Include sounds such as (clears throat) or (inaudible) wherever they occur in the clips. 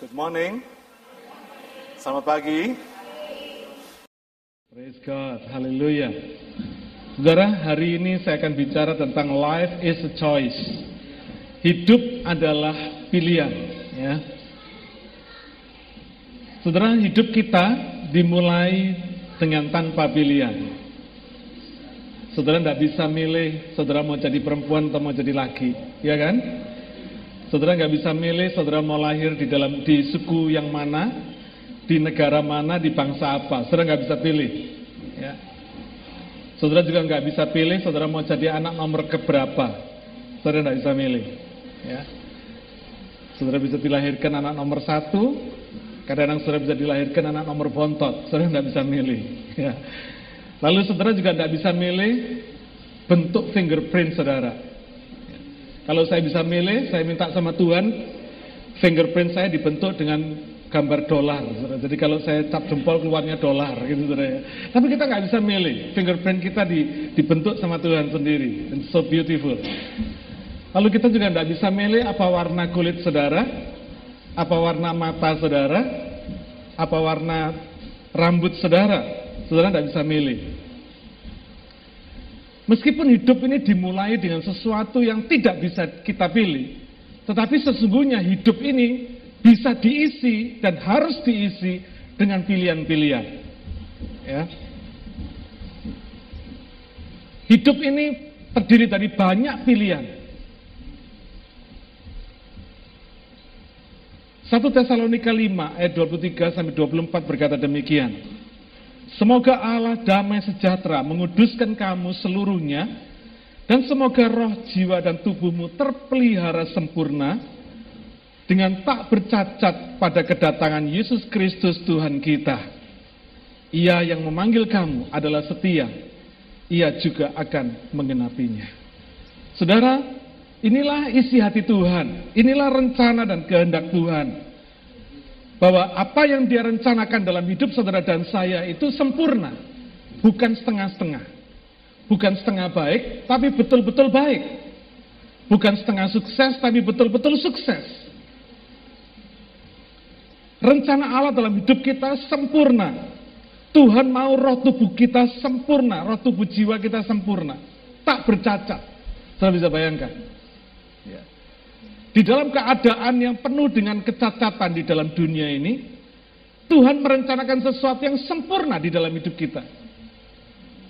Good morning. Selamat pagi. Praise God, haleluya. Saudara, hari ini saya akan bicara tentang life is a choice. Hidup adalah pilihan, ya. Saudara, hidup kita dimulai dengan tanpa pilihan. Saudara tidak bisa milih, saudara mau jadi perempuan atau mau jadi laki, ya kan? Saudara nggak bisa milih, saudara mau lahir di dalam di suku yang mana, di negara mana, di bangsa apa. Saudara nggak bisa pilih. Ya. Saudara juga nggak bisa pilih, saudara mau jadi anak nomor keberapa. Saudara nggak bisa milih. Ya. Saudara bisa dilahirkan anak nomor satu, kadang-kadang saudara bisa dilahirkan anak nomor bontot. Saudara nggak bisa milih. Ya. Lalu saudara juga nggak bisa milih bentuk fingerprint saudara. Kalau saya bisa milih, saya minta sama Tuhan, fingerprint saya dibentuk dengan gambar dolar. Jadi kalau saya cap jempol keluarnya dolar, gitu saudara. Tapi kita nggak bisa milih, fingerprint kita di, dibentuk sama Tuhan sendiri. It's so beautiful. Lalu kita juga nggak bisa milih apa warna kulit saudara, apa warna mata saudara, apa warna rambut saudara. Saudara nggak bisa milih. Meskipun hidup ini dimulai dengan sesuatu yang tidak bisa kita pilih, tetapi sesungguhnya hidup ini bisa diisi dan harus diisi dengan pilihan-pilihan. Ya. Hidup ini terdiri dari banyak pilihan. 1 Tesalonika 5 ayat 23 sampai 24 berkata demikian. Semoga Allah damai sejahtera menguduskan kamu seluruhnya dan semoga roh, jiwa dan tubuhmu terpelihara sempurna dengan tak bercacat pada kedatangan Yesus Kristus Tuhan kita. Ia yang memanggil kamu adalah setia. Ia juga akan mengenapinya. Saudara, inilah isi hati Tuhan. Inilah rencana dan kehendak Tuhan bahwa apa yang dia rencanakan dalam hidup saudara dan saya itu sempurna, bukan setengah-setengah. Bukan setengah baik, tapi betul-betul baik. Bukan setengah sukses, tapi betul-betul sukses. Rencana Allah dalam hidup kita sempurna. Tuhan mau roh tubuh kita sempurna, roh tubuh jiwa kita sempurna. Tak bercacat. Saya bisa bayangkan. Ya. Di dalam keadaan yang penuh dengan kecacatan di dalam dunia ini, Tuhan merencanakan sesuatu yang sempurna di dalam hidup kita.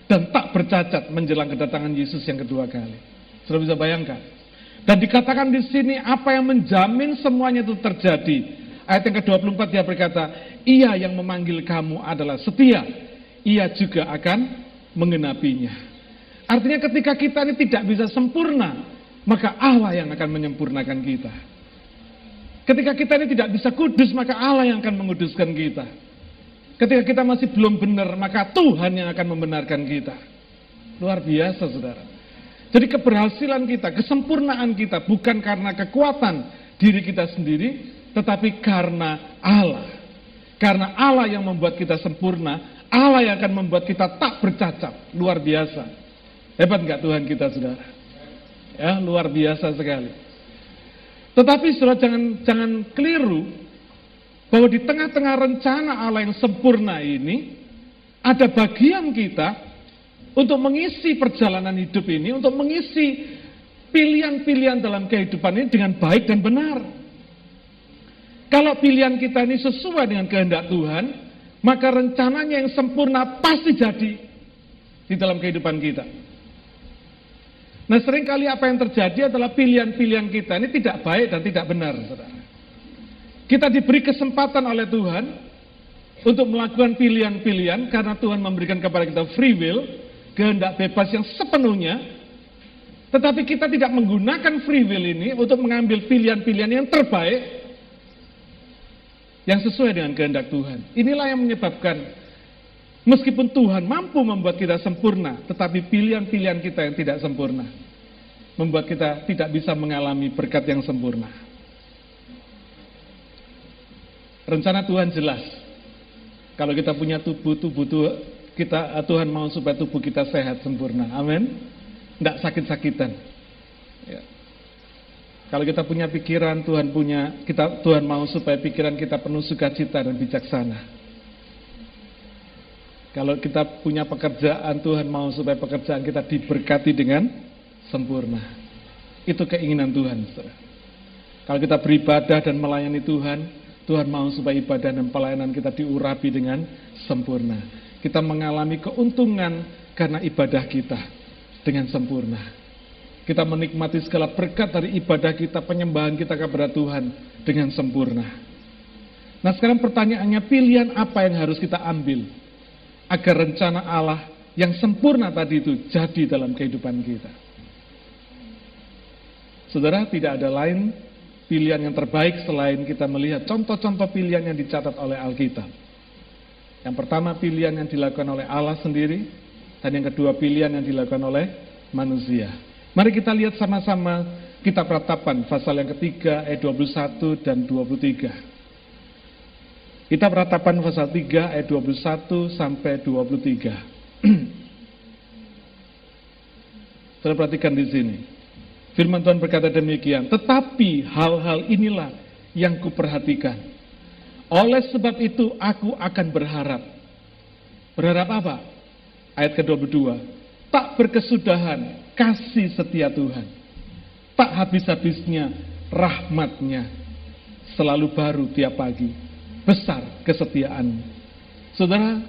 Dan tak bercacat menjelang kedatangan Yesus yang kedua kali. Sudah bisa bayangkan. Dan dikatakan di sini apa yang menjamin semuanya itu terjadi. Ayat yang ke-24 dia berkata, ia yang memanggil kamu adalah setia. Ia juga akan mengenapinya. Artinya ketika kita ini tidak bisa sempurna, maka Allah yang akan menyempurnakan kita. Ketika kita ini tidak bisa kudus, maka Allah yang akan menguduskan kita. Ketika kita masih belum benar, maka Tuhan yang akan membenarkan kita. Luar biasa, saudara. Jadi keberhasilan kita, kesempurnaan kita bukan karena kekuatan diri kita sendiri, tetapi karena Allah. Karena Allah yang membuat kita sempurna, Allah yang akan membuat kita tak bercacat. Luar biasa. Hebat nggak Tuhan kita, saudara? Ya, luar biasa sekali. Tetapi saudara jangan jangan keliru bahwa di tengah-tengah rencana Allah yang sempurna ini ada bagian kita untuk mengisi perjalanan hidup ini, untuk mengisi pilihan-pilihan dalam kehidupan ini dengan baik dan benar. Kalau pilihan kita ini sesuai dengan kehendak Tuhan, maka rencananya yang sempurna pasti jadi di dalam kehidupan kita. Nah sering kali apa yang terjadi adalah pilihan-pilihan kita ini tidak baik dan tidak benar. Kita diberi kesempatan oleh Tuhan untuk melakukan pilihan-pilihan karena Tuhan memberikan kepada kita free will, kehendak bebas yang sepenuhnya. Tetapi kita tidak menggunakan free will ini untuk mengambil pilihan-pilihan yang terbaik yang sesuai dengan kehendak Tuhan. Inilah yang menyebabkan Meskipun Tuhan mampu membuat kita sempurna, tetapi pilihan-pilihan kita yang tidak sempurna membuat kita tidak bisa mengalami berkat yang sempurna. Rencana Tuhan jelas. Kalau kita punya tubuh, tubuh kita Tuhan mau supaya tubuh kita sehat sempurna. Amin. Tidak sakit-sakitan. Ya. Kalau kita punya pikiran, Tuhan punya kita Tuhan mau supaya pikiran kita penuh sukacita dan bijaksana. Kalau kita punya pekerjaan, Tuhan mau supaya pekerjaan kita diberkati dengan sempurna. Itu keinginan Tuhan. Kalau kita beribadah dan melayani Tuhan, Tuhan mau supaya ibadah dan pelayanan kita diurapi dengan sempurna. Kita mengalami keuntungan karena ibadah kita dengan sempurna. Kita menikmati segala berkat dari ibadah kita, penyembahan kita kepada Tuhan dengan sempurna. Nah sekarang pertanyaannya pilihan apa yang harus kita ambil agar rencana Allah yang sempurna tadi itu jadi dalam kehidupan kita. Saudara, tidak ada lain pilihan yang terbaik selain kita melihat contoh-contoh pilihan yang dicatat oleh Alkitab. Yang pertama pilihan yang dilakukan oleh Allah sendiri, dan yang kedua pilihan yang dilakukan oleh manusia. Mari kita lihat sama-sama kitab ratapan pasal yang ketiga ayat 21 dan 23. Kitab ratapan pasal 3 ayat 21 sampai 23. (clears throat) Saya perhatikan di sini. Firman Tuhan berkata demikian, tetapi hal-hal inilah yang kuperhatikan. Oleh sebab itu aku akan berharap. Berharap apa? Ayat ke-22. Tak berkesudahan kasih setia Tuhan. Tak habis-habisnya rahmatnya selalu baru tiap pagi. Besar kesetiaan. Saudara,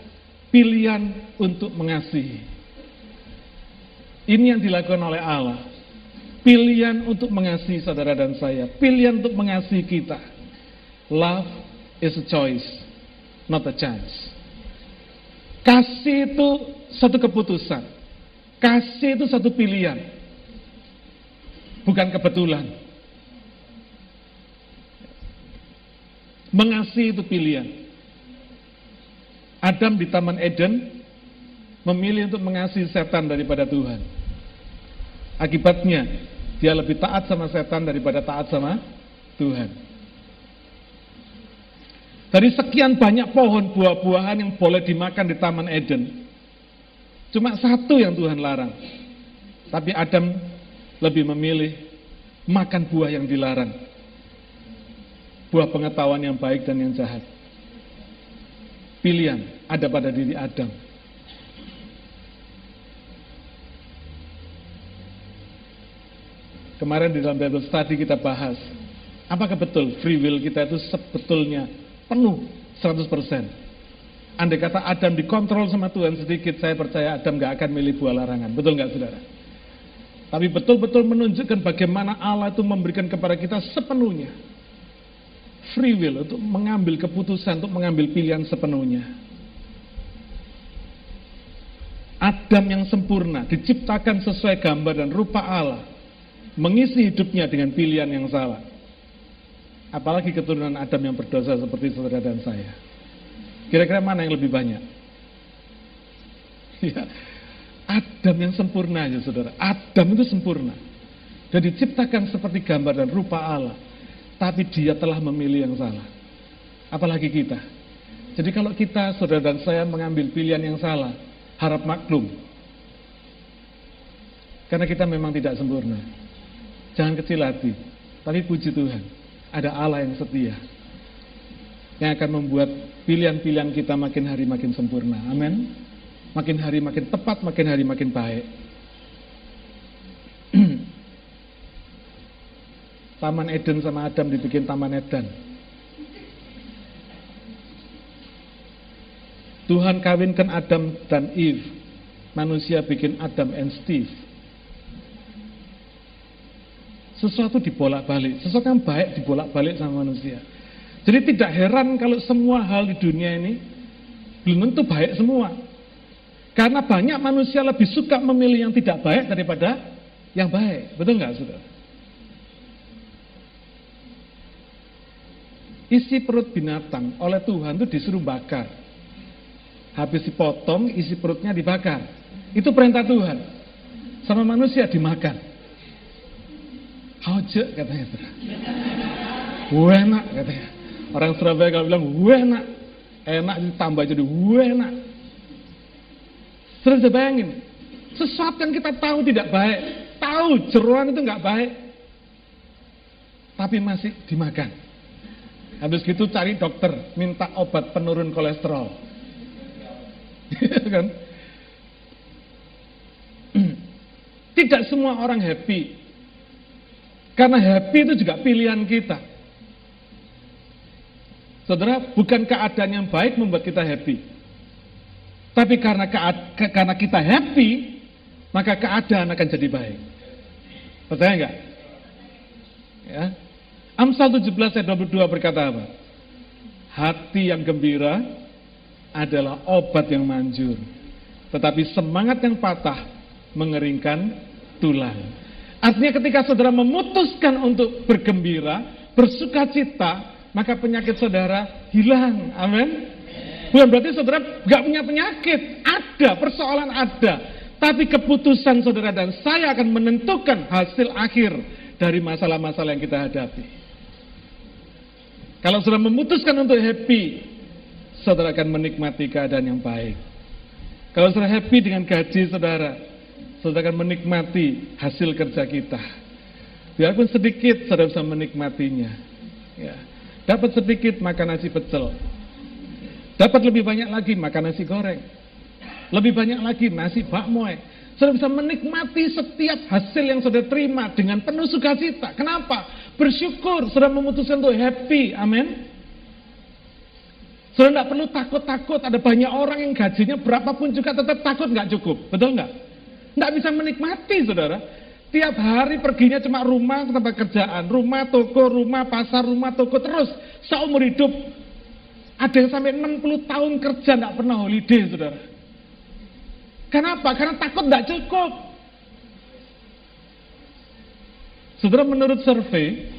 pilihan untuk mengasihi. Ini yang dilakukan oleh Allah. Pilihan untuk mengasihi saudara dan saya. Pilihan untuk mengasihi kita. Love is a choice, not a chance. Kasih itu satu keputusan. Kasih itu satu pilihan. Bukan kebetulan. Mengasihi itu pilihan. Adam di Taman Eden memilih untuk mengasihi setan daripada Tuhan. Akibatnya, dia lebih taat sama setan daripada taat sama Tuhan. Dari sekian banyak pohon buah-buahan yang boleh dimakan di Taman Eden, Cuma satu yang Tuhan larang. Tapi Adam lebih memilih makan buah yang dilarang. Buah pengetahuan yang baik dan yang jahat. Pilihan ada pada diri Adam. Kemarin di dalam Bible study kita bahas, apakah betul free will kita itu sebetulnya penuh 100%? Andai kata Adam dikontrol sama Tuhan sedikit, saya percaya Adam gak akan milih buah larangan. Betul gak saudara? Tapi betul-betul menunjukkan bagaimana Allah itu memberikan kepada kita sepenuhnya. Free will untuk mengambil keputusan, untuk mengambil pilihan sepenuhnya. Adam yang sempurna, diciptakan sesuai gambar dan rupa Allah. Mengisi hidupnya dengan pilihan yang salah. Apalagi keturunan Adam yang berdosa seperti saudara dan saya. Kira-kira mana yang lebih banyak? Ya, Adam yang sempurna aja saudara. Adam itu sempurna. Dan diciptakan seperti gambar dan rupa Allah. Tapi dia telah memilih yang salah. Apalagi kita. Jadi kalau kita, saudara dan saya mengambil pilihan yang salah, harap maklum. Karena kita memang tidak sempurna. Jangan kecil hati. Tapi puji Tuhan, ada Allah yang setia yang akan membuat pilihan-pilihan kita makin hari makin sempurna. Amin. Makin hari makin tepat, makin hari makin baik. (clears throat) Taman Eden sama Adam dibikin Taman Eden. Tuhan kawinkan Adam dan Eve. Manusia bikin Adam and Steve. Sesuatu dibolak-balik. Sesuatu yang baik dibolak-balik sama manusia. Jadi tidak heran kalau semua hal di dunia ini belum tentu baik semua. Karena banyak manusia lebih suka memilih yang tidak baik daripada yang baik. Betul nggak saudara? Isi perut binatang oleh Tuhan itu disuruh bakar. Habis dipotong, isi perutnya dibakar. Itu perintah Tuhan. Sama manusia dimakan. Hojek katanya. Enak katanya. Orang Surabaya kalau bilang, enak. Enak ditambah jadi enak. Sudah bayangin, sesuatu yang kita tahu tidak baik, tahu jeruan itu nggak baik, tapi masih dimakan. Habis gitu cari dokter, minta obat penurun kolesterol. (laughs) kan? (clears throat) Tidak semua orang happy. Karena happy itu juga pilihan kita. Saudara, bukan keadaan yang baik membuat kita happy. Tapi karena karena kita happy, maka keadaan akan jadi baik. Percaya enggak? Ya. Amsal 17 ayat 22 berkata apa? Hati yang gembira adalah obat yang manjur. Tetapi semangat yang patah mengeringkan tulang. Artinya ketika saudara memutuskan untuk bergembira, bersuka cita, maka penyakit saudara hilang. Amin. Bukan berarti saudara gak punya penyakit. Ada, persoalan ada. Tapi keputusan saudara dan saya akan menentukan hasil akhir dari masalah-masalah yang kita hadapi. Kalau saudara memutuskan untuk happy, saudara akan menikmati keadaan yang baik. Kalau saudara happy dengan gaji saudara, saudara akan menikmati hasil kerja kita. Biarpun sedikit, saudara bisa menikmatinya. Ya. Dapat sedikit makan nasi pecel. Dapat lebih banyak lagi makan nasi goreng. Lebih banyak lagi nasi bakmoy. Saudara bisa menikmati setiap hasil yang saudara terima dengan penuh sukacita. Kenapa? Bersyukur, saudara memutuskan untuk happy. Amin. Saudara tidak perlu takut-takut. Ada banyak orang yang gajinya berapapun juga tetap takut nggak cukup. Betul nggak? Nggak bisa menikmati, saudara. Tiap hari perginya cuma rumah ke tempat kerjaan, rumah, toko, rumah, pasar, rumah, toko, terus seumur hidup. Ada yang sampai 60 tahun kerja tidak pernah holiday, saudara. Kenapa? Karena takut tidak cukup. Saudara menurut survei,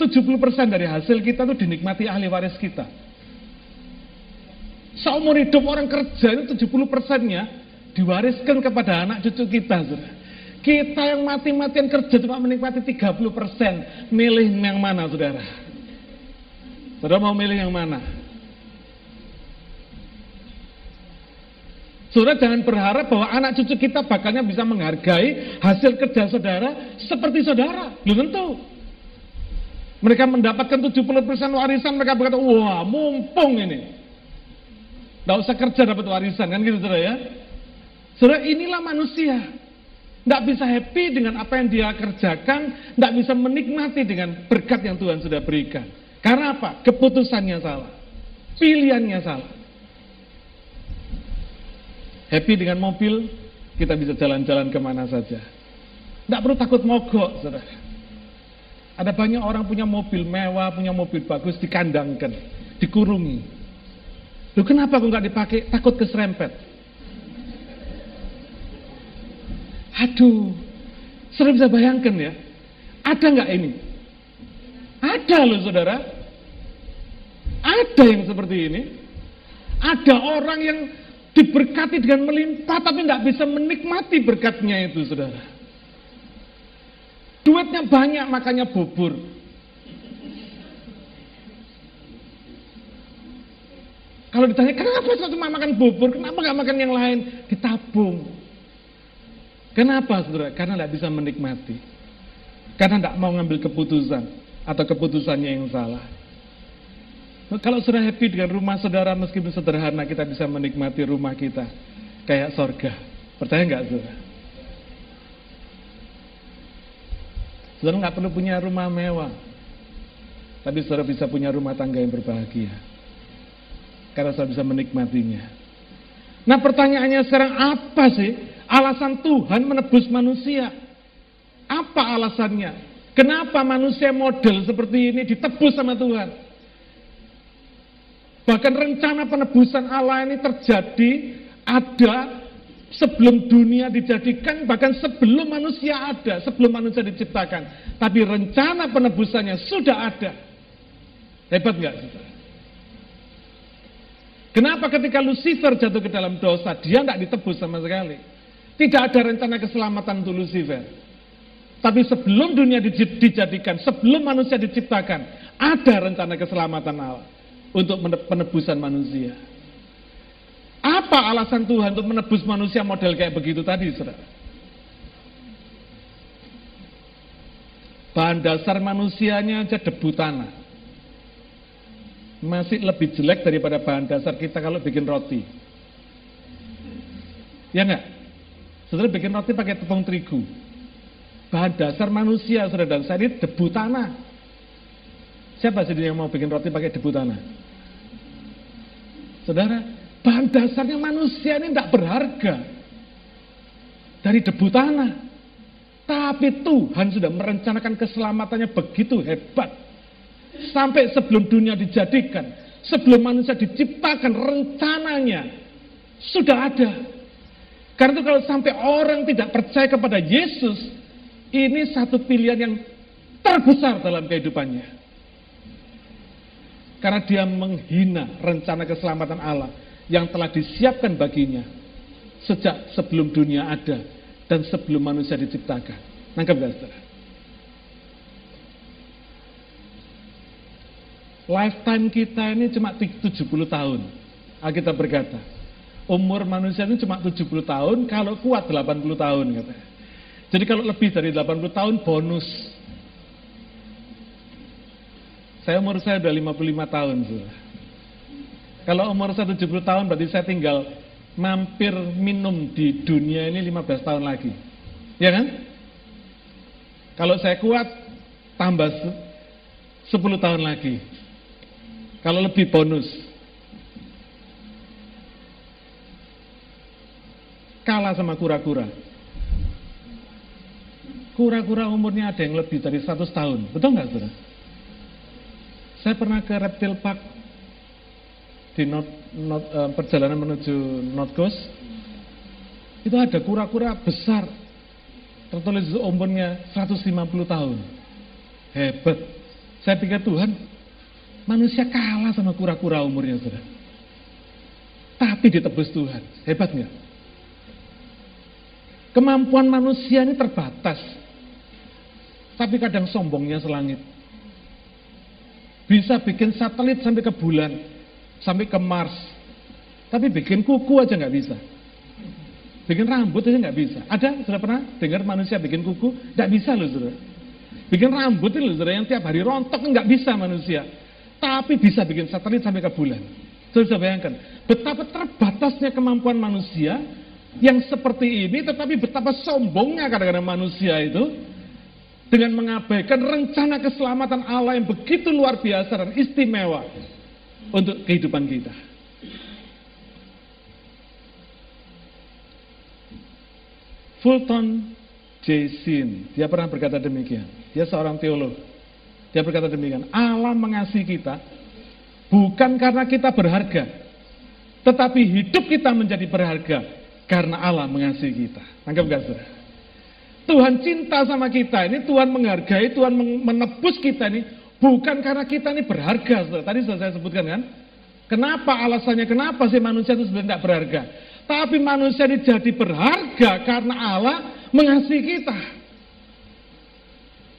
70% dari hasil kita itu dinikmati ahli waris kita. Seumur hidup orang kerja itu 70 persennya diwariskan kepada anak cucu kita. Saudara. Kita yang mati-matian kerja cuma menikmati 30 persen. Milih yang mana saudara? Saudara mau milih yang mana? Saudara jangan berharap bahwa anak cucu kita bakalnya bisa menghargai hasil kerja saudara seperti saudara. Belum tentu. Mereka mendapatkan 70% warisan, mereka berkata, wah mumpung ini. Tidak usah kerja dapat warisan, kan gitu saudara ya. Saudara inilah manusia. Tidak bisa happy dengan apa yang dia kerjakan, tidak bisa menikmati dengan berkat yang Tuhan sudah berikan. Karena apa? Keputusannya salah. Pilihannya salah. Happy dengan mobil, kita bisa jalan-jalan ke mana saja. Tidak perlu takut mogok, saudara. Ada banyak orang punya mobil mewah, punya mobil bagus, dikandangkan, dikurungi. Loh kenapa kok nggak dipakai? Takut keserempet. Aduh, saudara bisa bayangkan ya, ada nggak ini? Ada loh saudara, ada yang seperti ini. Ada orang yang diberkati dengan melimpah tapi nggak bisa menikmati berkatnya itu saudara. Duitnya banyak makanya bubur. Kalau ditanya kenapa cuma makan bubur, kenapa nggak makan yang lain? Ditabung. Kenapa saudara? Karena tidak bisa menikmati. Karena tidak mau ngambil keputusan. Atau keputusannya yang salah. Kalau sudah happy dengan rumah saudara meskipun sederhana kita bisa menikmati rumah kita. Kayak sorga. Percaya nggak saudara? Saudara nggak perlu punya rumah mewah. Tapi saudara bisa punya rumah tangga yang berbahagia. Karena saudara bisa menikmatinya. Nah pertanyaannya sekarang apa sih Alasan Tuhan menebus manusia. Apa alasannya? Kenapa manusia model seperti ini ditebus sama Tuhan? Bahkan rencana penebusan Allah ini terjadi ada sebelum dunia dijadikan, bahkan sebelum manusia ada, sebelum manusia diciptakan. Tapi rencana penebusannya sudah ada. Hebat nggak? Kenapa ketika Lucifer jatuh ke dalam dosa, dia nggak ditebus sama sekali? Tidak ada rencana keselamatan untuk Lucifer. Tapi sebelum dunia dijadikan, sebelum manusia diciptakan, ada rencana keselamatan Allah untuk penebusan manusia. Apa alasan Tuhan untuk menebus manusia model kayak begitu tadi, saudara? Bahan dasar manusianya aja debu tanah. Masih lebih jelek daripada bahan dasar kita kalau bikin roti. Ya enggak? Saudara bikin roti pakai tepung terigu. Bahan dasar manusia, saudara dan saya ini debu tanah. Siapa sih yang mau bikin roti pakai debu tanah? Saudara, bahan dasarnya manusia ini tidak berharga. Dari debu tanah. Tapi Tuhan sudah merencanakan keselamatannya begitu hebat. Sampai sebelum dunia dijadikan, sebelum manusia diciptakan, rencananya sudah ada. Karena itu kalau sampai orang tidak percaya kepada Yesus, ini satu pilihan yang terbesar dalam kehidupannya. Karena dia menghina rencana keselamatan Allah yang telah disiapkan baginya sejak sebelum dunia ada dan sebelum manusia diciptakan. Nangkep gak saudara? Lifetime kita ini cuma 70 tahun. Kita berkata, umur manusia ini cuma 70 tahun, kalau kuat 80 tahun katanya. Jadi kalau lebih dari 80 tahun bonus. Saya umur saya udah 55 tahun. Saudara. Kalau umur saya 70 tahun berarti saya tinggal mampir minum di dunia ini 15 tahun lagi. Ya kan? Kalau saya kuat, tambah 10 tahun lagi. Kalau lebih bonus. Kalah sama kura-kura. Kura-kura umurnya ada yang lebih dari 100 tahun. Betul nggak, saudara? Saya pernah ke Reptil Park di not, not, uh, perjalanan menuju North Coast. Itu ada kura-kura besar. Tertulis umurnya 150 tahun. Hebat. Saya pikir Tuhan manusia kalah sama kura-kura umurnya sudah tapi ditebus Tuhan. Hebat nggak? Kemampuan manusia ini terbatas. Tapi kadang sombongnya selangit bisa bikin satelit sampai ke bulan sampai ke Mars. Tapi bikin kuku aja nggak bisa. Bikin rambut aja nggak bisa. Ada sudah pernah dengar manusia bikin kuku? Nggak bisa loh saudara. Bikin rambut itu loh yang tiap hari rontok nggak bisa manusia. Tapi bisa bikin satelit sampai ke bulan. Saudara bayangkan betapa terbatasnya kemampuan manusia yang seperti ini, tetapi betapa sombongnya kadang-kadang manusia itu dengan mengabaikan rencana keselamatan Allah yang begitu luar biasa dan istimewa untuk kehidupan kita. Fulton J. Sin, dia pernah berkata demikian. Dia seorang teolog. Dia berkata demikian, Allah mengasihi kita bukan karena kita berharga, tetapi hidup kita menjadi berharga karena Allah mengasihi kita. Anggap gak saudara? Tuhan cinta sama kita ini, Tuhan menghargai, Tuhan menebus kita ini Bukan karena kita ini berharga, tadi sudah saya sebutkan kan. Kenapa alasannya, kenapa sih manusia itu sebenarnya tidak berharga? Tapi manusia ini jadi berharga karena Allah mengasihi kita.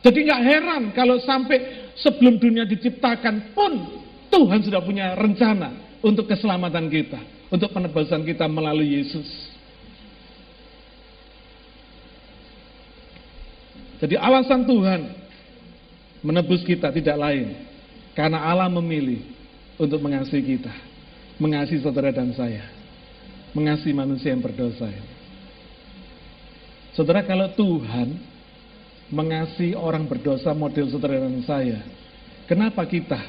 Jadi nggak heran kalau sampai sebelum dunia diciptakan pun Tuhan sudah punya rencana untuk keselamatan kita, untuk penebusan kita melalui Yesus. Jadi alasan Tuhan menebus kita tidak lain karena Allah memilih untuk mengasihi kita, mengasihi saudara dan saya, mengasihi manusia yang berdosa. Saudara, kalau Tuhan mengasihi orang berdosa model saudara dan saya, kenapa kita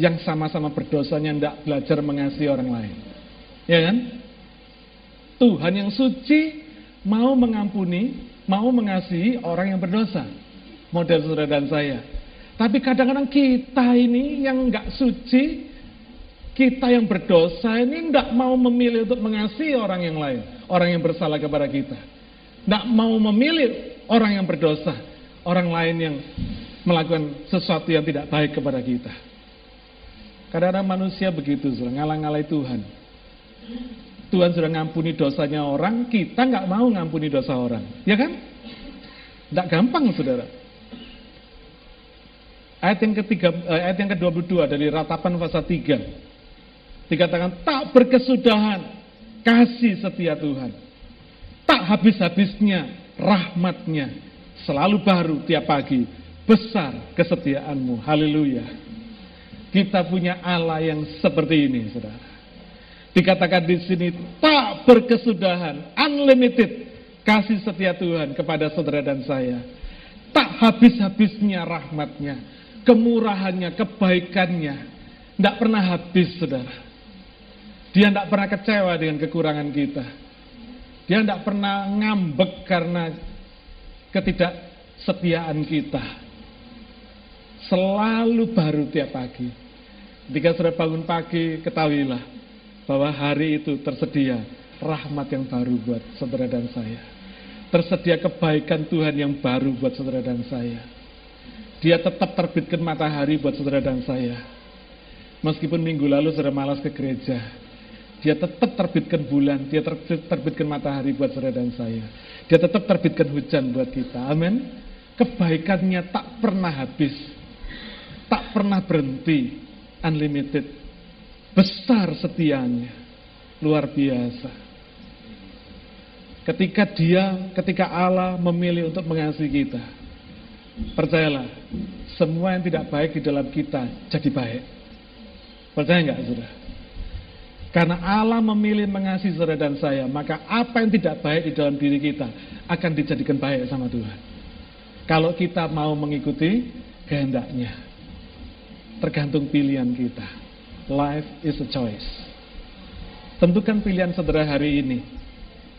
yang sama-sama berdosanya tidak belajar mengasihi orang lain? Ya kan? Tuhan yang suci mau mengampuni, mau mengasihi orang yang berdosa. Model saudara dan saya. Tapi kadang-kadang kita ini yang nggak suci, kita yang berdosa ini tidak mau memilih untuk mengasihi orang yang lain, orang yang bersalah kepada kita. Tidak mau memilih orang yang berdosa, orang lain yang melakukan sesuatu yang tidak baik kepada kita. Kadang-kadang manusia begitu, ngalang-ngalai Tuhan. Tuhan sudah ngampuni dosanya orang, kita nggak mau ngampuni dosa orang, ya kan? Tidak gampang, saudara. Ayat yang ketiga, eh, ayat yang ke-22 dari ratapan pasal 3. Dikatakan tak berkesudahan kasih setia Tuhan. Tak habis-habisnya rahmatnya selalu baru tiap pagi. Besar kesetiaanmu. Haleluya. Kita punya Allah yang seperti ini, saudara. Dikatakan di sini tak berkesudahan, unlimited kasih setia Tuhan kepada saudara dan saya. Tak habis-habisnya rahmatnya, kemurahannya, kebaikannya. Tidak pernah habis, saudara. Dia tidak pernah kecewa dengan kekurangan kita. Dia tidak pernah ngambek karena ketidaksetiaan kita. Selalu baru tiap pagi. Ketika sudah bangun pagi, ketahuilah bahwa hari itu tersedia rahmat yang baru buat saudara dan saya. Tersedia kebaikan Tuhan yang baru buat saudara dan saya. Dia tetap terbitkan matahari buat saudara dan saya. Meskipun minggu lalu sudah malas ke gereja, dia tetap terbitkan bulan, dia terbitkan matahari buat saudara dan saya. Dia tetap terbitkan hujan buat kita. Amin. Kebaikannya tak pernah habis. Tak pernah berhenti. Unlimited. Besar setianya. Luar biasa. Ketika dia, ketika Allah memilih untuk mengasihi kita. Percayalah, semua yang tidak baik di dalam kita jadi baik. Percaya nggak sudah? Karena Allah memilih mengasihi saudara dan saya, maka apa yang tidak baik di dalam diri kita akan dijadikan baik sama Tuhan. Kalau kita mau mengikuti kehendaknya. Tergantung pilihan kita. Life is a choice. Tentukan pilihan saudara hari ini.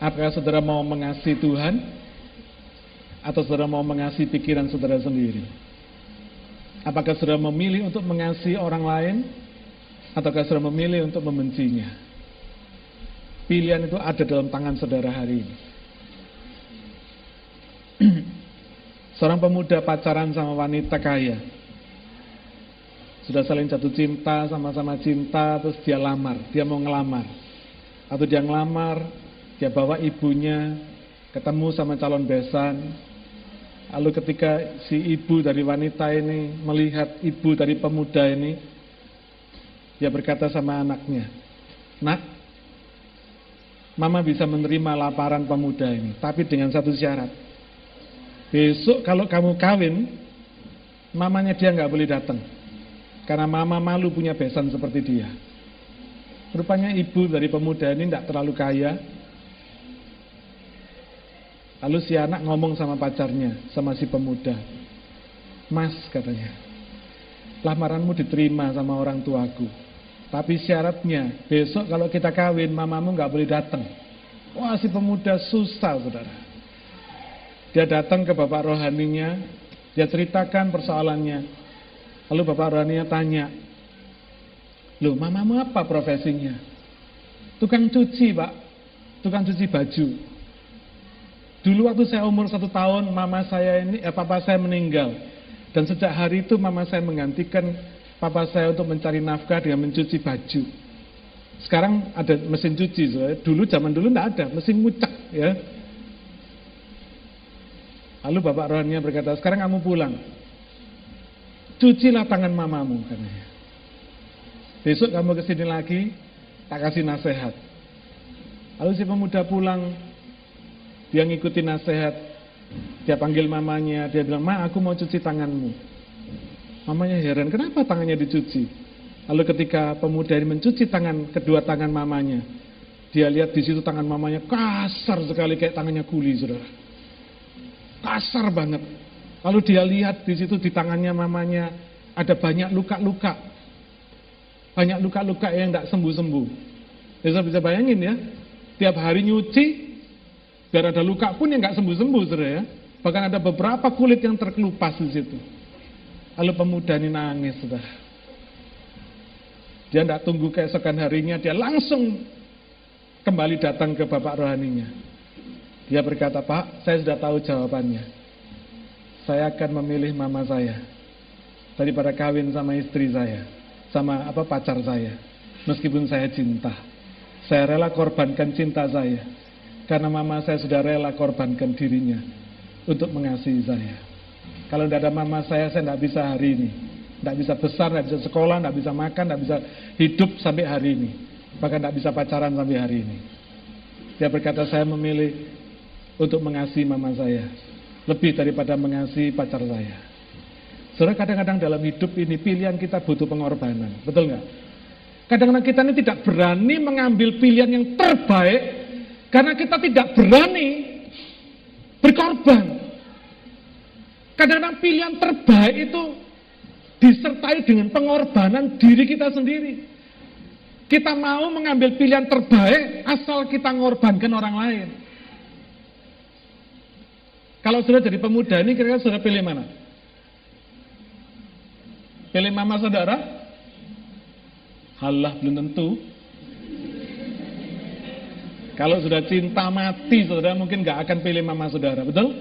Apakah saudara mau mengasihi Tuhan atau saudara mau mengasihi pikiran saudara sendiri? Apakah saudara memilih untuk mengasihi orang lain ataukah saudara memilih untuk membencinya? Pilihan itu ada dalam tangan saudara hari ini. (clears throat) Seorang pemuda pacaran sama wanita kaya. Sudah saling jatuh cinta, sama-sama cinta, terus dia lamar, dia mau ngelamar. Atau dia ngelamar, dia bawa ibunya, ketemu sama calon besan. Lalu ketika si ibu dari wanita ini melihat ibu dari pemuda ini, dia berkata sama anaknya, Nak, Mama bisa menerima laparan pemuda ini, tapi dengan satu syarat. Besok kalau kamu kawin, mamanya dia nggak boleh datang. Karena mama malu punya besan seperti dia. Rupanya ibu dari pemuda ini tidak terlalu kaya. Lalu si anak ngomong sama pacarnya, sama si pemuda. Mas katanya, lamaranmu diterima sama orang tuaku. Tapi syaratnya besok kalau kita kawin mamamu nggak boleh datang. Wah si pemuda susah saudara. Dia datang ke bapak rohaninya, dia ceritakan persoalannya. Lalu bapak rohaninya tanya, Loh mamamu apa profesinya? Tukang cuci pak, tukang cuci baju. Dulu waktu saya umur satu tahun, mama saya ini, eh, papa saya meninggal. Dan sejak hari itu mama saya menggantikan papa saya untuk mencari nafkah dengan mencuci baju. Sekarang ada mesin cuci, soalnya. dulu zaman dulu tidak ada, mesin mucak ya. Lalu bapak rohaninya berkata, sekarang kamu pulang, cucilah tangan mamamu katanya. Besok kamu ke sini lagi, tak kasih nasihat. Lalu si pemuda pulang, dia ngikuti nasihat, dia panggil mamanya, dia bilang, ma aku mau cuci tanganmu. Mamanya heran, kenapa tangannya dicuci? Lalu ketika pemuda ini mencuci tangan kedua tangan mamanya, dia lihat di situ tangan mamanya kasar sekali kayak tangannya kuli, saudara. Kasar banget. Lalu dia lihat di situ di tangannya mamanya ada banyak luka-luka. Banyak luka-luka yang tidak sembuh-sembuh. Bisa bisa bayangin ya, tiap hari nyuci, biar ada luka pun yang nggak sembuh-sembuh, saudara ya. Bahkan ada beberapa kulit yang terkelupas di situ. Lalu pemuda ini nangis, sudah. Dia tidak tunggu keesokan harinya, dia langsung kembali datang ke bapak rohaninya. Dia berkata, Pak, saya sudah tahu jawabannya. Saya akan memilih mama saya daripada kawin sama istri saya, sama apa pacar saya. Meskipun saya cinta, saya rela korbankan cinta saya karena mama saya sudah rela korbankan dirinya untuk mengasihi saya. Kalau tidak ada mama saya, saya tidak bisa hari ini. Tidak bisa besar, tidak bisa sekolah, tidak bisa makan, tidak bisa hidup sampai hari ini. Bahkan tidak bisa pacaran sampai hari ini. Dia berkata, saya memilih untuk mengasihi mama saya. Lebih daripada mengasihi pacar saya. Saudara kadang-kadang dalam hidup ini pilihan kita butuh pengorbanan, betul nggak? Kadang-kadang kita ini tidak berani mengambil pilihan yang terbaik karena kita tidak berani berkorban. Kadang-kadang pilihan terbaik itu disertai dengan pengorbanan diri kita sendiri. Kita mau mengambil pilihan terbaik asal kita mengorbankan orang lain. Kalau sudah jadi pemuda ini kira-kira sudah pilih mana? Pilih mama saudara? Halah belum tentu. Kalau sudah cinta mati, saudara mungkin gak akan pilih mama saudara, betul?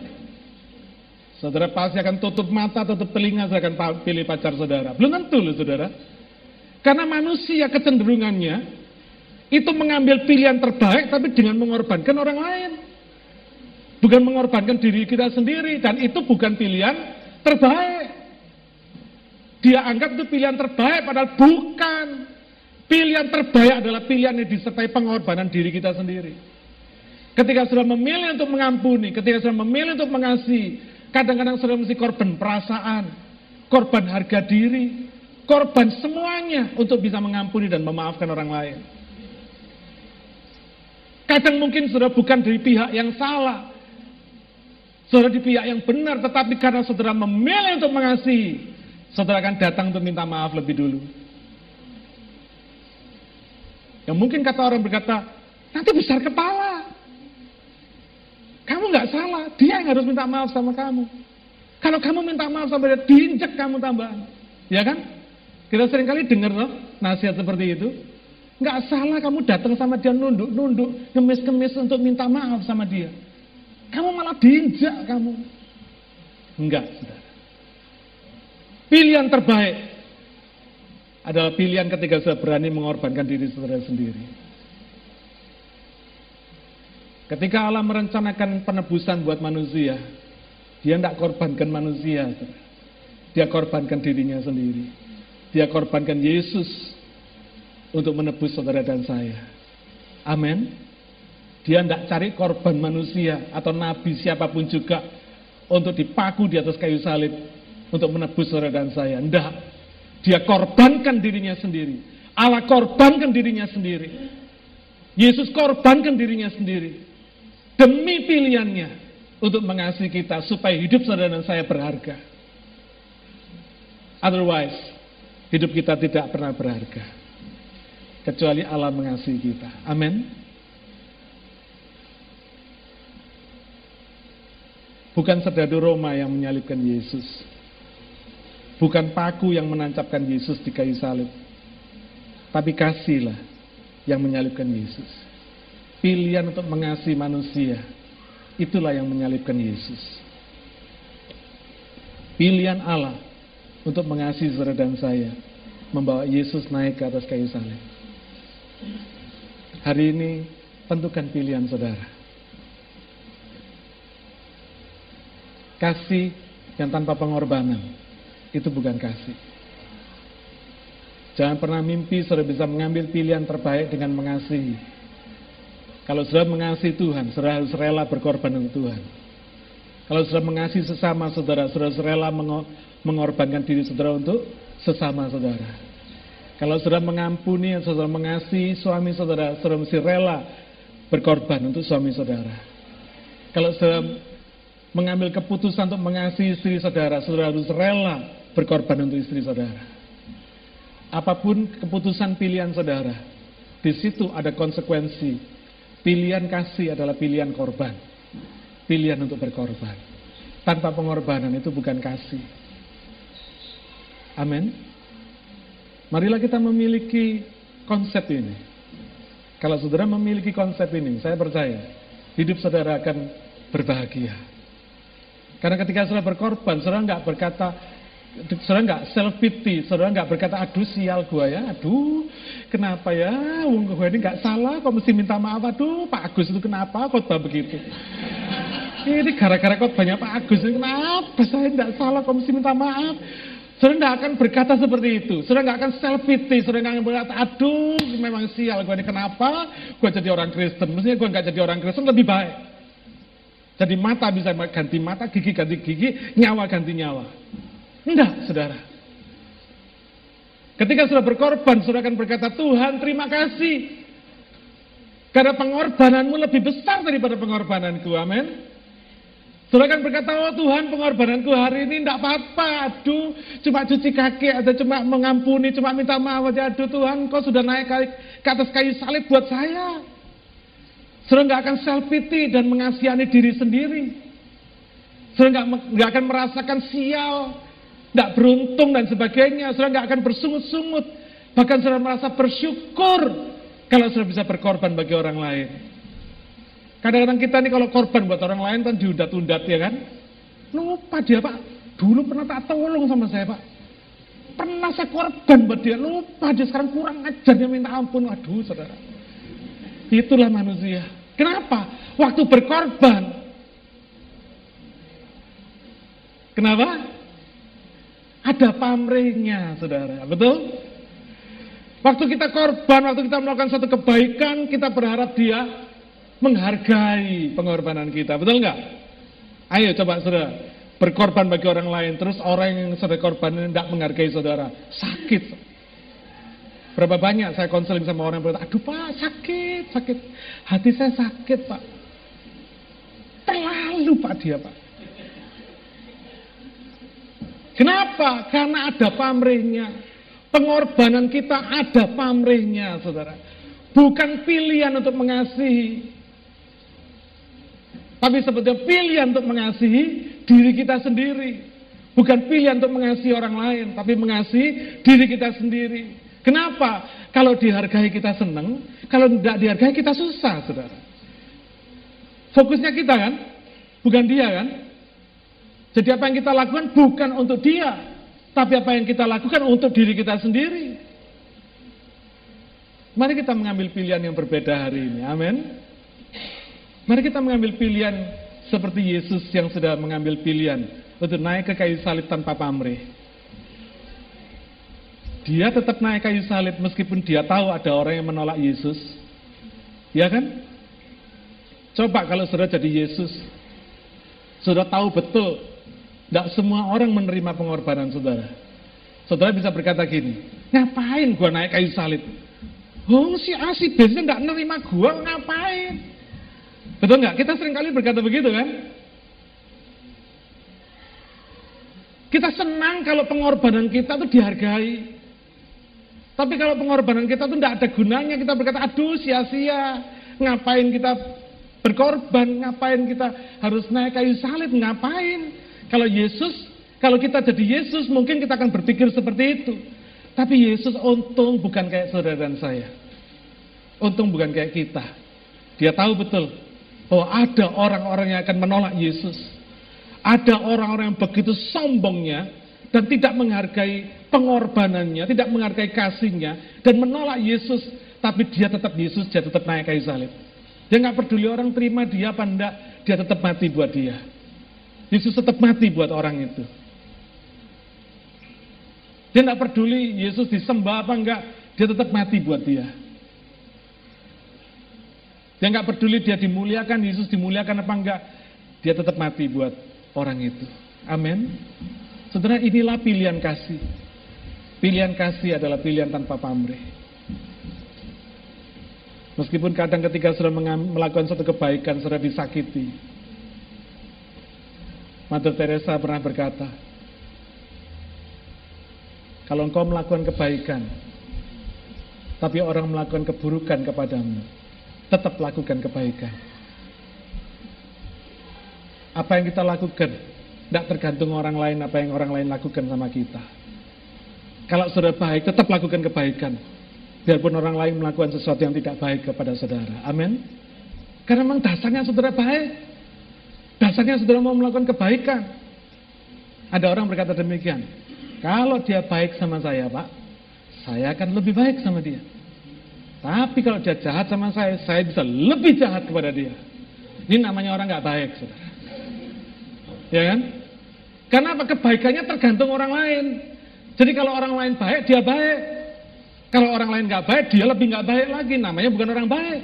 Saudara pasti akan tutup mata, tutup telinga, saya akan pilih pacar saudara. Belum tentu loh saudara. Karena manusia kecenderungannya itu mengambil pilihan terbaik tapi dengan mengorbankan orang lain. Bukan mengorbankan diri kita sendiri dan itu bukan pilihan terbaik. Dia anggap itu pilihan terbaik, padahal bukan. Pilihan terbaik adalah pilihan yang disertai pengorbanan diri kita sendiri. Ketika sudah memilih untuk mengampuni, ketika sudah memilih untuk mengasihi, kadang-kadang sudah mesti korban perasaan, korban harga diri, korban semuanya untuk bisa mengampuni dan memaafkan orang lain. Kadang mungkin sudah bukan dari pihak yang salah, saudara di pihak yang benar, tetapi karena saudara memilih untuk mengasihi, saudara akan datang untuk minta maaf lebih dulu. Ya mungkin kata orang berkata, nanti besar kepala. Kamu nggak salah, dia yang harus minta maaf sama kamu. Kalau kamu minta maaf sama dia, diinjek kamu tambahan. Ya kan? Kita sering kali dengar loh nasihat seperti itu. Nggak salah kamu datang sama dia nunduk-nunduk, ngemis-kemis untuk minta maaf sama dia. Kamu malah diinjak kamu. Enggak, saudara. Pilihan terbaik adalah pilihan ketika sudah berani mengorbankan diri saudara sendiri. Ketika Allah merencanakan penebusan buat manusia, dia tidak korbankan manusia, dia korbankan dirinya sendiri. Dia korbankan Yesus untuk menebus saudara dan saya. Amin. Dia tidak cari korban manusia atau nabi siapa pun juga untuk dipaku di atas kayu salib untuk menebus saudara dan saya. Tidak. Dia korbankan dirinya sendiri. Allah korbankan dirinya sendiri. Yesus korbankan dirinya sendiri. Demi pilihannya untuk mengasihi kita supaya hidup saudara dan saya berharga. Otherwise, hidup kita tidak pernah berharga. Kecuali Allah mengasihi kita. Amin. Bukan serdadu Roma yang menyalibkan Yesus. Bukan paku yang menancapkan Yesus di kayu salib. Tapi kasihlah yang menyalibkan Yesus. Pilihan untuk mengasihi manusia. Itulah yang menyalibkan Yesus. Pilihan Allah untuk mengasihi saudara dan saya. Membawa Yesus naik ke atas kayu salib. Hari ini tentukan pilihan saudara. Kasih yang tanpa pengorbanan itu bukan kasih. Jangan pernah mimpi sudah bisa mengambil pilihan terbaik dengan mengasihi. Kalau sudah mengasihi Tuhan, sudah harus rela berkorban untuk Tuhan. Kalau sudah mengasihi sesama saudara, sudah rela mengorbankan diri saudara untuk sesama saudara. Kalau sudah mengampuni, saudara mengasihi suami saudara, sudah mesti rela berkorban untuk suami saudara. Kalau sudah mengambil keputusan untuk mengasihi istri saudara, saudara harus rela berkorban untuk istri saudara. Apa pun keputusan pilihan saudara, di situ ada konsekuensi. Pilihan kasih adalah pilihan korban. Pilihan untuk berkorban. Tanpa pengorbanan itu bukan kasih. Amin. Marilah kita memiliki konsep ini. Kalau saudara memiliki konsep ini, saya percaya hidup saudara akan berbahagia. Karena ketika saudara berkorban, saudara nggak berkata, saudara nggak self pity, saudara nggak berkata aduh sial gua ya, aduh kenapa ya, wong gua ini nggak salah, kok mesti minta maaf, aduh Pak Agus itu kenapa khotbah begitu? (laughs) Ini gara-gara khotbahnya Pak Agus ini kenapa saya nggak salah, kok mesti minta maaf? Saudara nggak akan berkata seperti itu, saudara nggak akan self pity, saudara nggak akan berkata aduh memang sial gua ini kenapa, gua jadi orang Kristen, mestinya gua nggak jadi orang Kristen lebih baik. Jadi mata bisa ganti mata, gigi ganti gigi, nyawa ganti nyawa. Enggak, saudara. Ketika sudah berkorban, sudah akan berkata, Tuhan terima kasih. Karena pengorbananmu lebih besar daripada pengorbananku, amin. Sudah akan berkata, oh Tuhan pengorbananku hari ini tidak apa-apa, aduh cuma cuci kaki atau cuma mengampuni, cuma minta maaf aja, aduh Tuhan kau sudah naik ke atas kayu salib buat saya. Sudah nggak akan self pity dan mengasihani diri sendiri. Sudah nggak akan merasakan sial, nggak beruntung dan sebagainya. Sudah nggak akan bersungut-sungut, bahkan sudah merasa bersyukur kalau sudah bisa berkorban bagi orang lain. Kadang-kadang kita nih kalau korban buat orang lain kan diundat-undat ya kan. Lupa dia pak, dulu pernah tak tolong sama saya pak. Pernah saya korban buat dia, lupa dia sekarang kurang ajarnya minta ampun. Waduh saudara. Itulah manusia. Kenapa? Waktu berkorban. Kenapa? Ada pamrihnya saudara, betul? Waktu kita korban, waktu kita melakukan satu kebaikan, kita berharap dia menghargai pengorbanan kita, betul nggak? Ayo coba saudara, berkorban bagi orang lain, terus orang yang sudah korban tidak menghargai saudara, sakit. Berapa banyak saya konseling sama orang yang berkata, aduh pak sakit, sakit, hati saya sakit pak. Terlalu pak dia pak. Kenapa? Karena ada pamrihnya. Pengorbanan kita ada pamrihnya, saudara. Bukan pilihan untuk mengasihi, tapi sebetulnya pilihan untuk mengasihi diri kita sendiri. Bukan pilihan untuk mengasihi orang lain, tapi mengasihi diri kita sendiri. Kenapa? Kalau dihargai kita senang, kalau tidak dihargai kita susah, saudara. Fokusnya kita kan, bukan dia kan. Jadi apa yang kita lakukan bukan untuk dia, tapi apa yang kita lakukan untuk diri kita sendiri. Mari kita mengambil pilihan yang berbeda hari ini. Amin. Mari kita mengambil pilihan seperti Yesus yang sudah mengambil pilihan untuk naik ke kayu salib tanpa pamrih. Dia tetap naik kayu salib meskipun dia tahu ada orang yang menolak Yesus. Ya kan? Coba kalau sudah jadi Yesus, sudah tahu betul, tidak semua orang menerima pengorbanan saudara. Saudara bisa berkata gini, ngapain gua naik kayu salib? Oh si A si tidak nerima gua, ngapain? Betul nggak? Kita sering kali berkata begitu kan? Kita senang kalau pengorbanan kita itu dihargai. Tapi kalau pengorbanan kita itu tidak ada gunanya, kita berkata, aduh sia-sia, ngapain kita berkorban, ngapain kita harus naik kayu salib, ngapain? Kalau Yesus, kalau kita jadi Yesus, mungkin kita akan berpikir seperti itu. Tapi Yesus untung bukan kayak saudara dan saya. Untung bukan kayak kita. Dia tahu betul bahwa ada orang-orang yang akan menolak Yesus. Ada orang-orang yang begitu sombongnya dan tidak menghargai pengorbanannya, tidak menghargai kasihnya dan menolak Yesus, tapi dia tetap Yesus, dia tetap naik kayu salib. Dia nggak peduli orang terima dia apa enggak, dia tetap mati buat dia. Yesus tetap mati buat orang itu. Dia nggak peduli Yesus disembah apa enggak, dia tetap mati buat dia. Dia nggak peduli dia dimuliakan, Yesus dimuliakan apa enggak, dia tetap mati buat orang itu. Amin. Saudara, inilah pilihan kasih. Pilihan kasih adalah pilihan tanpa pamrih. Meskipun kadang ketika sudah melakukan satu kebaikan, sudah disakiti. Mother Teresa pernah berkata, kalau engkau melakukan kebaikan, tapi orang melakukan keburukan kepadamu, tetap lakukan kebaikan. Apa yang kita lakukan, tidak tergantung orang lain apa yang orang lain lakukan sama kita. Kalau sudah baik, tetap lakukan kebaikan. Biarpun orang lain melakukan sesuatu yang tidak baik kepada saudara. Amin. Karena memang dasarnya saudara baik. Dasarnya saudara mau melakukan kebaikan. Ada orang berkata demikian. Kalau dia baik sama saya, Pak, saya akan lebih baik sama dia. Tapi kalau dia jahat sama saya, saya bisa lebih jahat kepada dia. Ini namanya orang nggak baik, saudara. Ya kan? Karena apa? Kebaikannya tergantung orang lain. Jadi kalau orang lain baik, dia baik. Kalau orang lain nggak baik, dia lebih nggak baik lagi. Namanya bukan orang baik.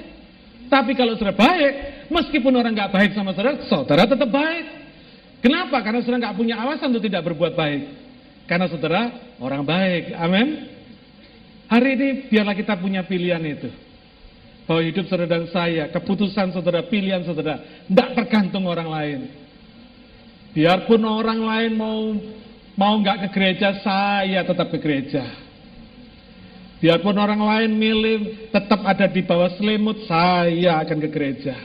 Tapi kalau sudah baik, meskipun orang nggak baik sama saudara, saudara tetap baik. Kenapa? Karena saudara nggak punya alasan untuk tidak berbuat baik. Karena saudara orang baik. Amin. Hari ini biarlah kita punya pilihan itu. Bahwa hidup saudara dan saya, keputusan saudara, pilihan saudara, tidak tergantung orang lain. Biarpun orang lain mau mau nggak ke gereja, saya tetap ke gereja. Biarpun orang lain milih tetap ada di bawah selimut, saya akan ke gereja.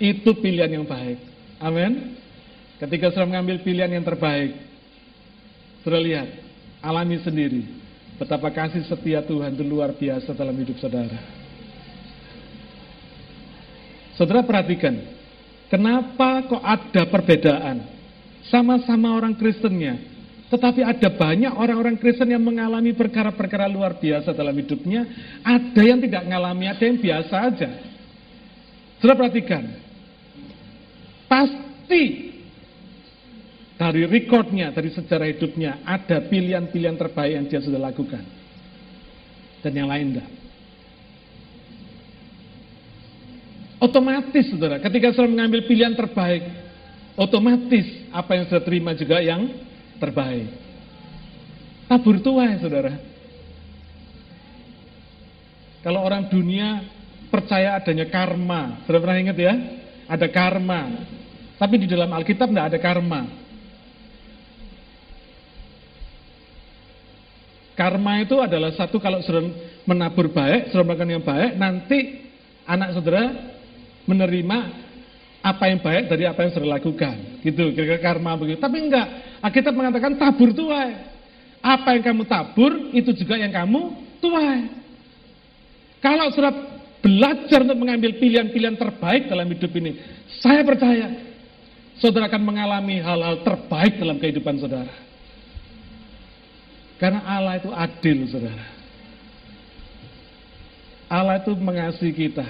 Itu pilihan yang baik. Amin. Ketika sudah mengambil pilihan yang terbaik, sudah lihat, alami sendiri betapa kasih setia Tuhan itu luar biasa dalam hidup saudara. Saudara perhatikan, kenapa kok ada perbedaan? Sama-sama orang Kristennya, tetapi ada banyak orang-orang Kristen yang mengalami perkara-perkara luar biasa dalam hidupnya. Ada yang tidak mengalami, ada yang biasa aja. Sudah perhatikan. Pasti dari rekodnya, dari sejarah hidupnya, ada pilihan-pilihan terbaik yang dia sudah lakukan. Dan yang lain enggak. Otomatis, saudara, ketika saudara mengambil pilihan terbaik, otomatis apa yang sudah terima juga yang terbaik. Tabur tua ya, saudara. Kalau orang dunia percaya adanya karma, sudah pernah ingat ya? Ada karma. Tapi di dalam Alkitab tidak ada karma. Karma itu adalah satu kalau sudah menabur baik, sudah melakukan yang baik, nanti anak saudara menerima apa yang baik dari apa yang sudah lakukan. Gitu, kira-kira karma begitu. Tapi enggak, kita mengatakan tabur tuai. Apa yang kamu tabur, itu juga yang kamu tuai. Kalau sudah belajar untuk mengambil pilihan-pilihan terbaik dalam hidup ini, saya percaya saudara akan mengalami hal-hal terbaik dalam kehidupan saudara. Karena Allah itu adil, saudara. Allah itu mengasihi kita,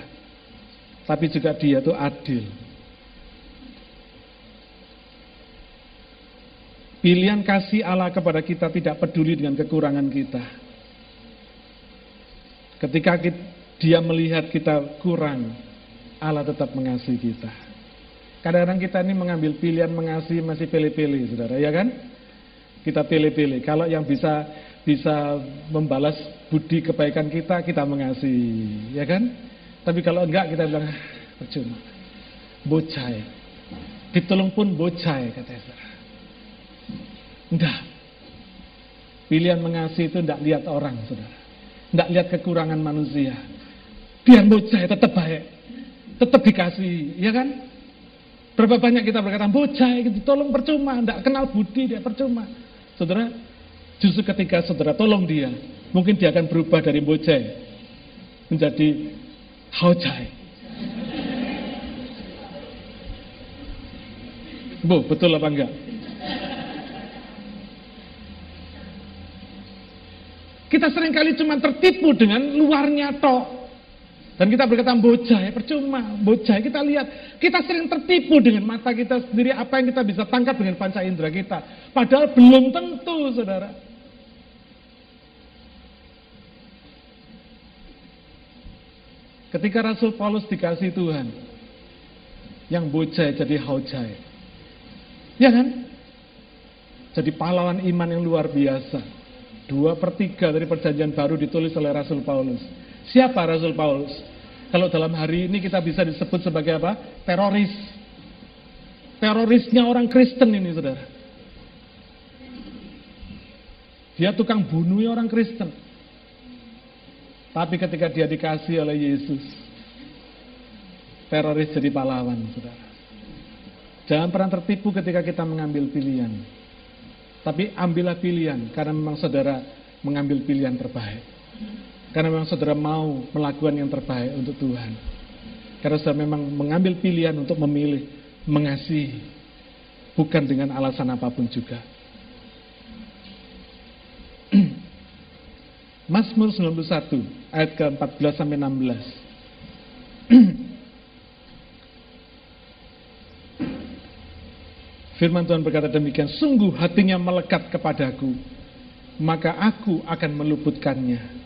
tapi juga Dia itu adil. Pilihan kasih Allah kepada kita tidak peduli dengan kekurangan kita. Ketika Dia melihat kita kurang, Allah tetap mengasihi kita. Kadang-kadang kita ini mengambil pilihan mengasihi masih pilih-pilih, saudara, ya kan? Kita pilih-pilih. Kalau yang bisa bisa membalas budi kebaikan kita, kita mengasihi, ya kan? Tapi kalau enggak kita bilang ah, percuma. Bocai. Ditolong pun bocai kata Ezra. Enggak. Pilihan mengasihi itu enggak lihat orang, Saudara. Enggak lihat kekurangan manusia. Biar bocai tetap baik. Tetap dikasih, ya kan? Berapa banyak kita berkata, bocai gitu, tolong percuma, enggak kenal budi dia percuma. Saudara, justru ketika saudara tolong dia, mungkin dia akan berubah dari bocai menjadi haujai. Bu, betul apa enggak? Kita sering kali cuma tertipu dengan luarnya toh. Dan kita berkata bocah ya percuma, bocah kita lihat kita sering tertipu dengan mata kita sendiri apa yang kita bisa tangkap dengan panca indera kita. Padahal belum tentu, saudara. Ketika Rasul Paulus dikasih Tuhan, yang bocah jadi haujai. Ya kan? Jadi pahlawan iman yang luar biasa. Dua per tiga dari perjanjian baru ditulis oleh Rasul Paulus. Siapa Rasul Paulus? Kalau dalam hari ini kita bisa disebut sebagai apa? Teroris. Terorisnya orang Kristen ini, saudara. Dia tukang bunuh orang Kristen. Tapi ketika dia dikasih oleh Yesus, teroris jadi pahlawan, saudara. Jangan pernah tertipu ketika kita mengambil pilihan. Tapi ambillah pilihan, karena memang saudara mengambil pilihan terbaik. Karena memang saudara mau melakukan yang terbaik untuk Tuhan. Karena saudara memang mengambil pilihan untuk memilih mengasihi. Bukan dengan alasan apa pun juga. (clears throat) Mazmur 91 ayat ke-14 sampai 16. (clears throat) Firman Tuhan berkata demikian, sungguh hatinya melekat kepadaku, maka aku akan meluputkannya.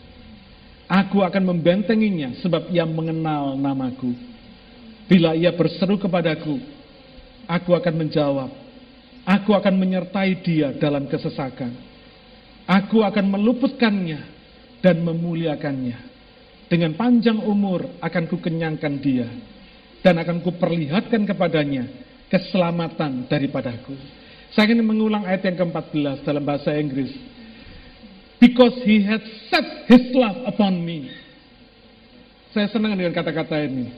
Aku akan membentenginya sebab ia mengenal namaku. Bila ia berseru kepadaku, aku akan menjawab. Aku akan menyertai dia dalam kesesakan. Aku akan meluputkannya dan memuliakannya. Dengan panjang umur akan kukenyangkan dia dan akan kuperlihatkan kepadanya keselamatan daripadaku. Saya ingin mengulang ayat yang ke-14 dalam bahasa Inggris. Because he had set his love upon me. Saya senang dengan kata-kata ini.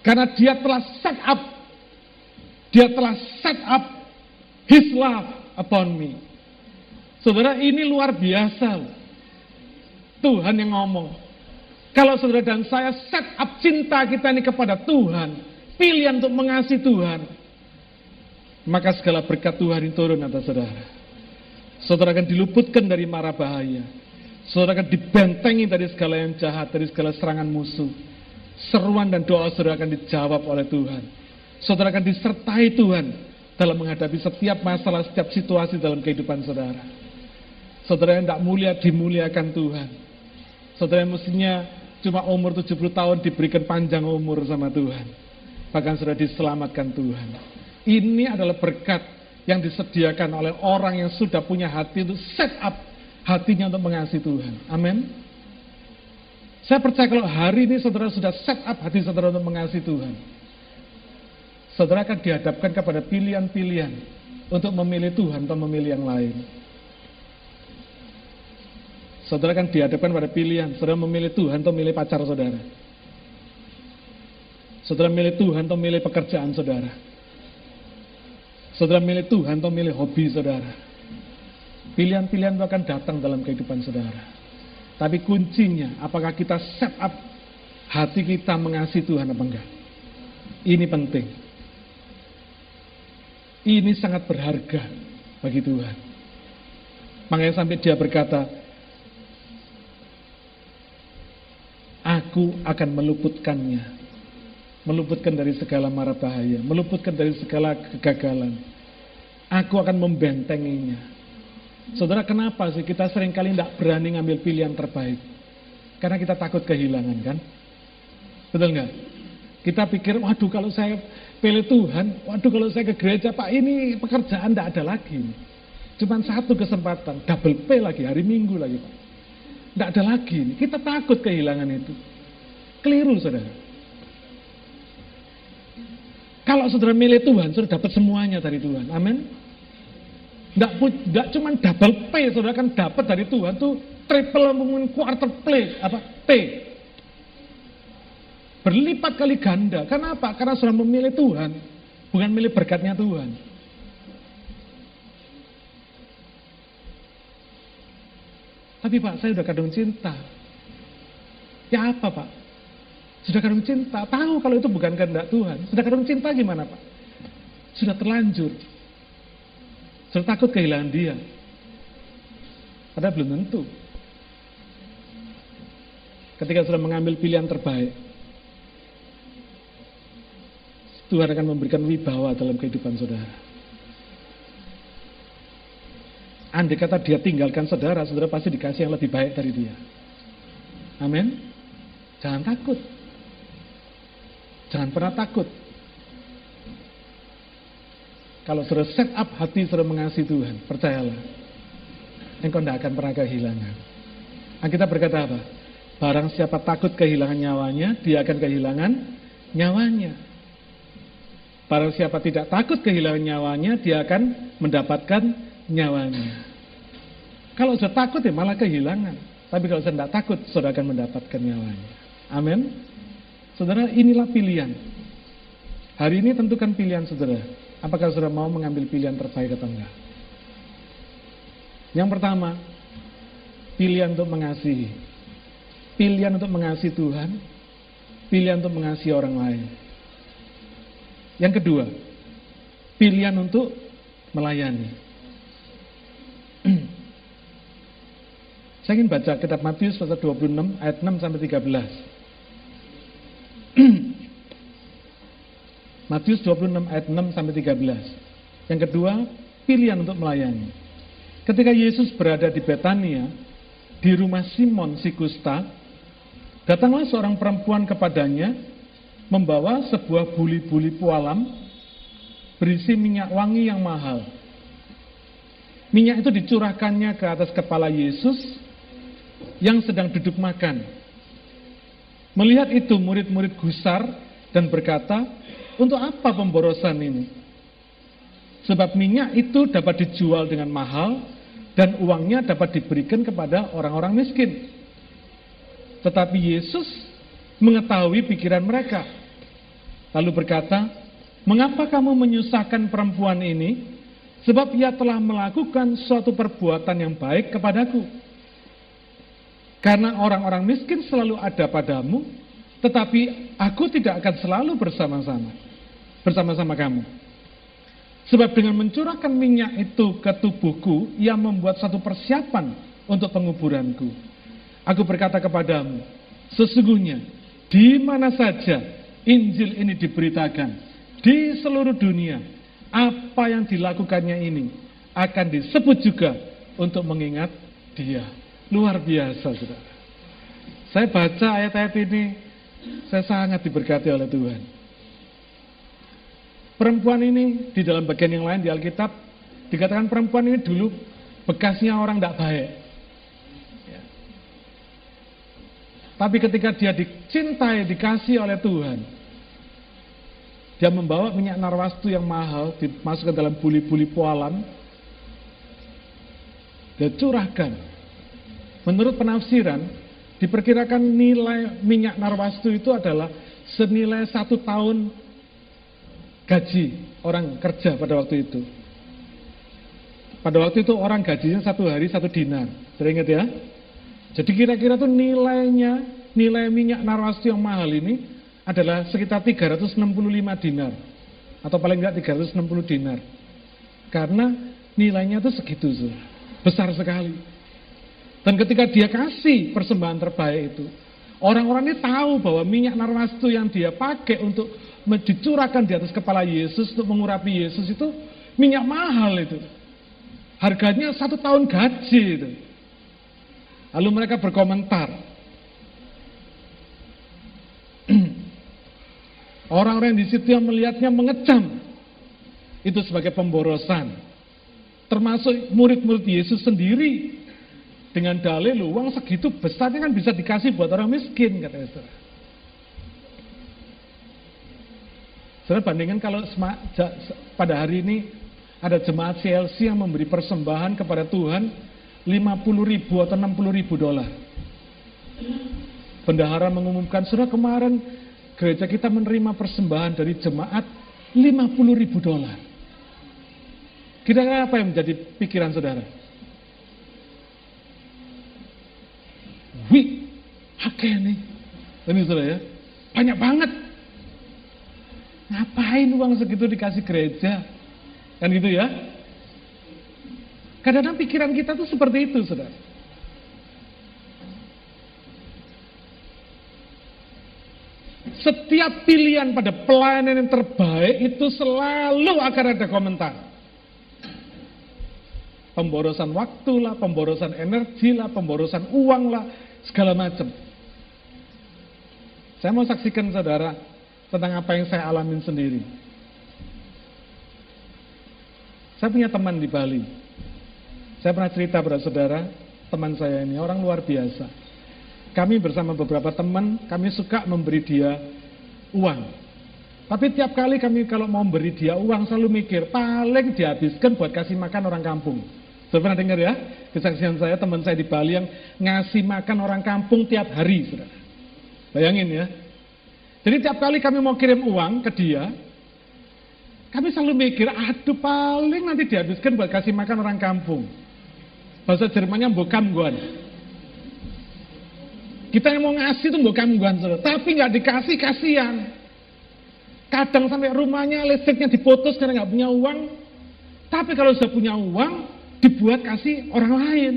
Karena dia telah set up, dia telah set up his love upon me. Saudara, ini luar biasa. Tuhan yang ngomong. Kalau saudara dan saya set up cinta kita ini kepada Tuhan, pilihan untuk mengasihi Tuhan, maka segala berkat Tuhan itu turun atas saudara. Saudara akan diluputkan dari mara bahaya. Saudara akan dibentengi dari segala yang jahat, dari segala serangan musuh. Seruan dan doa saudara akan dijawab oleh Tuhan. Saudara akan disertai Tuhan dalam menghadapi setiap masalah, setiap situasi dalam kehidupan saudara. Saudara yang tidak mulia dimuliakan Tuhan. Saudara yang mestinya cuma umur 70 tahun diberikan panjang umur sama Tuhan. Bahkan sudah diselamatkan Tuhan. Ini adalah berkat yang disediakan oleh orang yang sudah punya hati untuk set up hatinya untuk mengasihi Tuhan. Amin. Saya percaya kalau hari ini saudara sudah set up hati saudara untuk mengasihi Tuhan. Saudara akan dihadapkan kepada pilihan-pilihan untuk memilih Tuhan atau memilih yang lain. Saudara akan dihadapkan pada pilihan, saudara memilih Tuhan atau memilih pacar saudara. Saudara memilih Tuhan atau memilih pekerjaan saudara. Saudara memilih Tuhan atau memilih hobi saudara. Pilihan-pilihan itu akan datang dalam kehidupan saudara. Tapi kuncinya, apakah kita set up hati kita mengasihi Tuhan apa enggak? Ini penting. Ini sangat berharga bagi Tuhan. Makanya sampai dia berkata, Aku akan meluputkannya. Meluputkan dari segala mara bahaya. Meluputkan dari segala kegagalan. Aku akan membentenginya. Saudara, kenapa sih kita sering kali tidak berani ngambil pilihan terbaik? Karena kita takut kehilangan, kan? Betul nggak? Kita pikir, waduh kalau saya pilih Tuhan, waduh kalau saya ke gereja, Pak ini pekerjaan tidak ada lagi. Cuman satu kesempatan, double pay lagi, hari Minggu lagi Pak. Tidak ada lagi. Kita takut kehilangan itu. Keliru saudara. Kalau saudara milih Tuhan, saudara dapat semuanya dari Tuhan. Amin. Tidak, tidak cuma double pay, saudara kan dapat dari Tuhan tuh triple mungkin quarter play, apa T. Berlipat kali ganda. Kenapa? Karena saudara memilih Tuhan, bukan milih berkatnya Tuhan. Tapi Pak, saya sudah kadung cinta. Ya apa Pak? Sudah kadung cinta, tahu kalau itu bukan kehendak Tuhan. Sudah kadung cinta gimana Pak? Sudah terlanjur. Sudah takut kehilangan dia. Padahal belum tentu. Ketika sudah mengambil pilihan terbaik, Tuhan akan memberikan wibawa dalam kehidupan saudara. Andai kata dia tinggalkan saudara, saudara pasti dikasih yang lebih baik dari dia. Amin. Jangan takut. Jangan pernah takut. Kalau sudah set up hati sudah mengasihi Tuhan, percayalah. Engkau tidak akan pernah kehilangan. Nah, kita berkata apa? Barang siapa takut kehilangan nyawanya, dia akan kehilangan nyawanya. Barang siapa tidak takut kehilangan nyawanya, dia akan mendapatkan nyawanya. Kalau sudah takut ya malah kehilangan. Tapi kalau saya tidak takut, saudara akan mendapatkan nyawanya. Amin. Saudara, inilah pilihan. Hari ini tentukan pilihan saudara. Apakah saudara mau mengambil pilihan terbaik atau enggak? Yang pertama, pilihan untuk mengasihi. Pilihan untuk mengasihi Tuhan. Pilihan untuk mengasihi orang lain. Yang kedua, pilihan untuk melayani. Saya ingin baca kitab Matius pasal 26 ayat 6 sampai 13. (clears throat) Matius 26 ayat 6 sampai 13. Yang kedua, pilihan untuk melayani. Ketika Yesus berada di Betania, di rumah Simon si kusta, datanglah seorang perempuan kepadanya membawa sebuah buli-buli pualam berisi minyak wangi yang mahal. Minyak itu dicurahkannya ke atas kepala Yesus yang sedang duduk makan. Melihat itu murid-murid gusar dan berkata, untuk apa pemborosan ini? Sebab minyak itu dapat dijual dengan mahal dan uangnya dapat diberikan kepada orang-orang miskin. Tetapi Yesus mengetahui pikiran mereka. Lalu berkata, mengapa kamu menyusahkan perempuan ini? Sebab ia telah melakukan suatu perbuatan yang baik kepadaku. Karena orang-orang miskin selalu ada padamu, tetapi aku tidak akan selalu bersama-sama. Bersama-sama kamu. Sebab dengan mencurahkan minyak itu ke tubuhku, ia membuat satu persiapan untuk penguburanku. Aku berkata kepadamu, sesungguhnya di mana saja Injil ini diberitakan, di seluruh dunia, apa yang dilakukannya ini akan disebut juga untuk mengingat dia. Luar biasa, saudara. Saya baca ayat-ayat ini, saya sangat diberkati oleh Tuhan. Perempuan ini di dalam bagian yang lain di Alkitab dikatakan perempuan ini dulu bekasnya orang tidak baik. Ya. Tapi ketika dia dicintai, dikasih oleh Tuhan, dia membawa minyak narwastu yang mahal, dimasukkan dalam buli-buli poalan. Dia curahkan. Menurut penafsiran, diperkirakan nilai minyak narwastu itu adalah senilai satu tahun gaji orang kerja pada waktu itu. Pada waktu itu orang gajinya satu hari satu dinar. Teringat ya? Jadi kira-kira tuh nilainya, nilai minyak narwastu yang mahal ini adalah sekitar 365 dinar atau paling enggak 360 dinar. Karena nilainya itu segitu, so. besar sekali. Dan ketika dia kasih persembahan terbaik itu, orang-orang ini tahu bahwa minyak narwastu yang dia pakai untuk dicurahkan di atas kepala Yesus untuk mengurapi Yesus itu minyak mahal itu. Harganya satu tahun gaji itu. Lalu mereka berkomentar, (clears throat) Orang-orang di situ yang melihatnya mengecam. Itu sebagai pemborosan. Termasuk murid-murid Yesus sendiri. Dengan dalil uang segitu besarnya kan bisa dikasih buat orang miskin kata Esther. Saudara bandingkan kalau pada hari ini ada jemaat CLC yang memberi persembahan kepada Tuhan 50 ribu atau 60 ribu dolar. Bendahara mengumumkan, sudah kemarin gereja kita menerima persembahan dari jemaat 50 ribu dolar. Kira-kira apa yang menjadi pikiran saudara? Wih, oke nih. Ini saudara ya, banyak banget. Ngapain uang segitu dikasih gereja? Kan gitu ya? Kadang-kadang pikiran kita tuh seperti itu, saudara. Setiap pilihan pada pelayanan yang terbaik itu selalu akan ada komentar. Pemborosan waktu lah, pemborosan energi lah, pemborosan uang lah, segala macam. Saya mau saksikan saudara tentang apa yang saya alamin sendiri. Saya punya teman di Bali. Saya pernah cerita pada saudara, teman saya ini orang luar biasa kami bersama beberapa teman, kami suka memberi dia uang. Tapi tiap kali kami kalau mau beri dia uang selalu mikir, paling dihabiskan buat kasih makan orang kampung. Sudah pernah dengar ya? Kesaksian saya, teman saya di Bali yang ngasih makan orang kampung tiap hari. Saudara. Bayangin ya. Jadi tiap kali kami mau kirim uang ke dia, kami selalu mikir, aduh paling nanti dihabiskan buat kasih makan orang kampung. Bahasa Jermannya bokam guan. Kita yang mau ngasih itu bukan gangguan tapi nggak dikasih kasihan. Kadang sampai rumahnya listriknya diputus karena nggak punya uang. Tapi kalau sudah punya uang, dibuat kasih orang lain.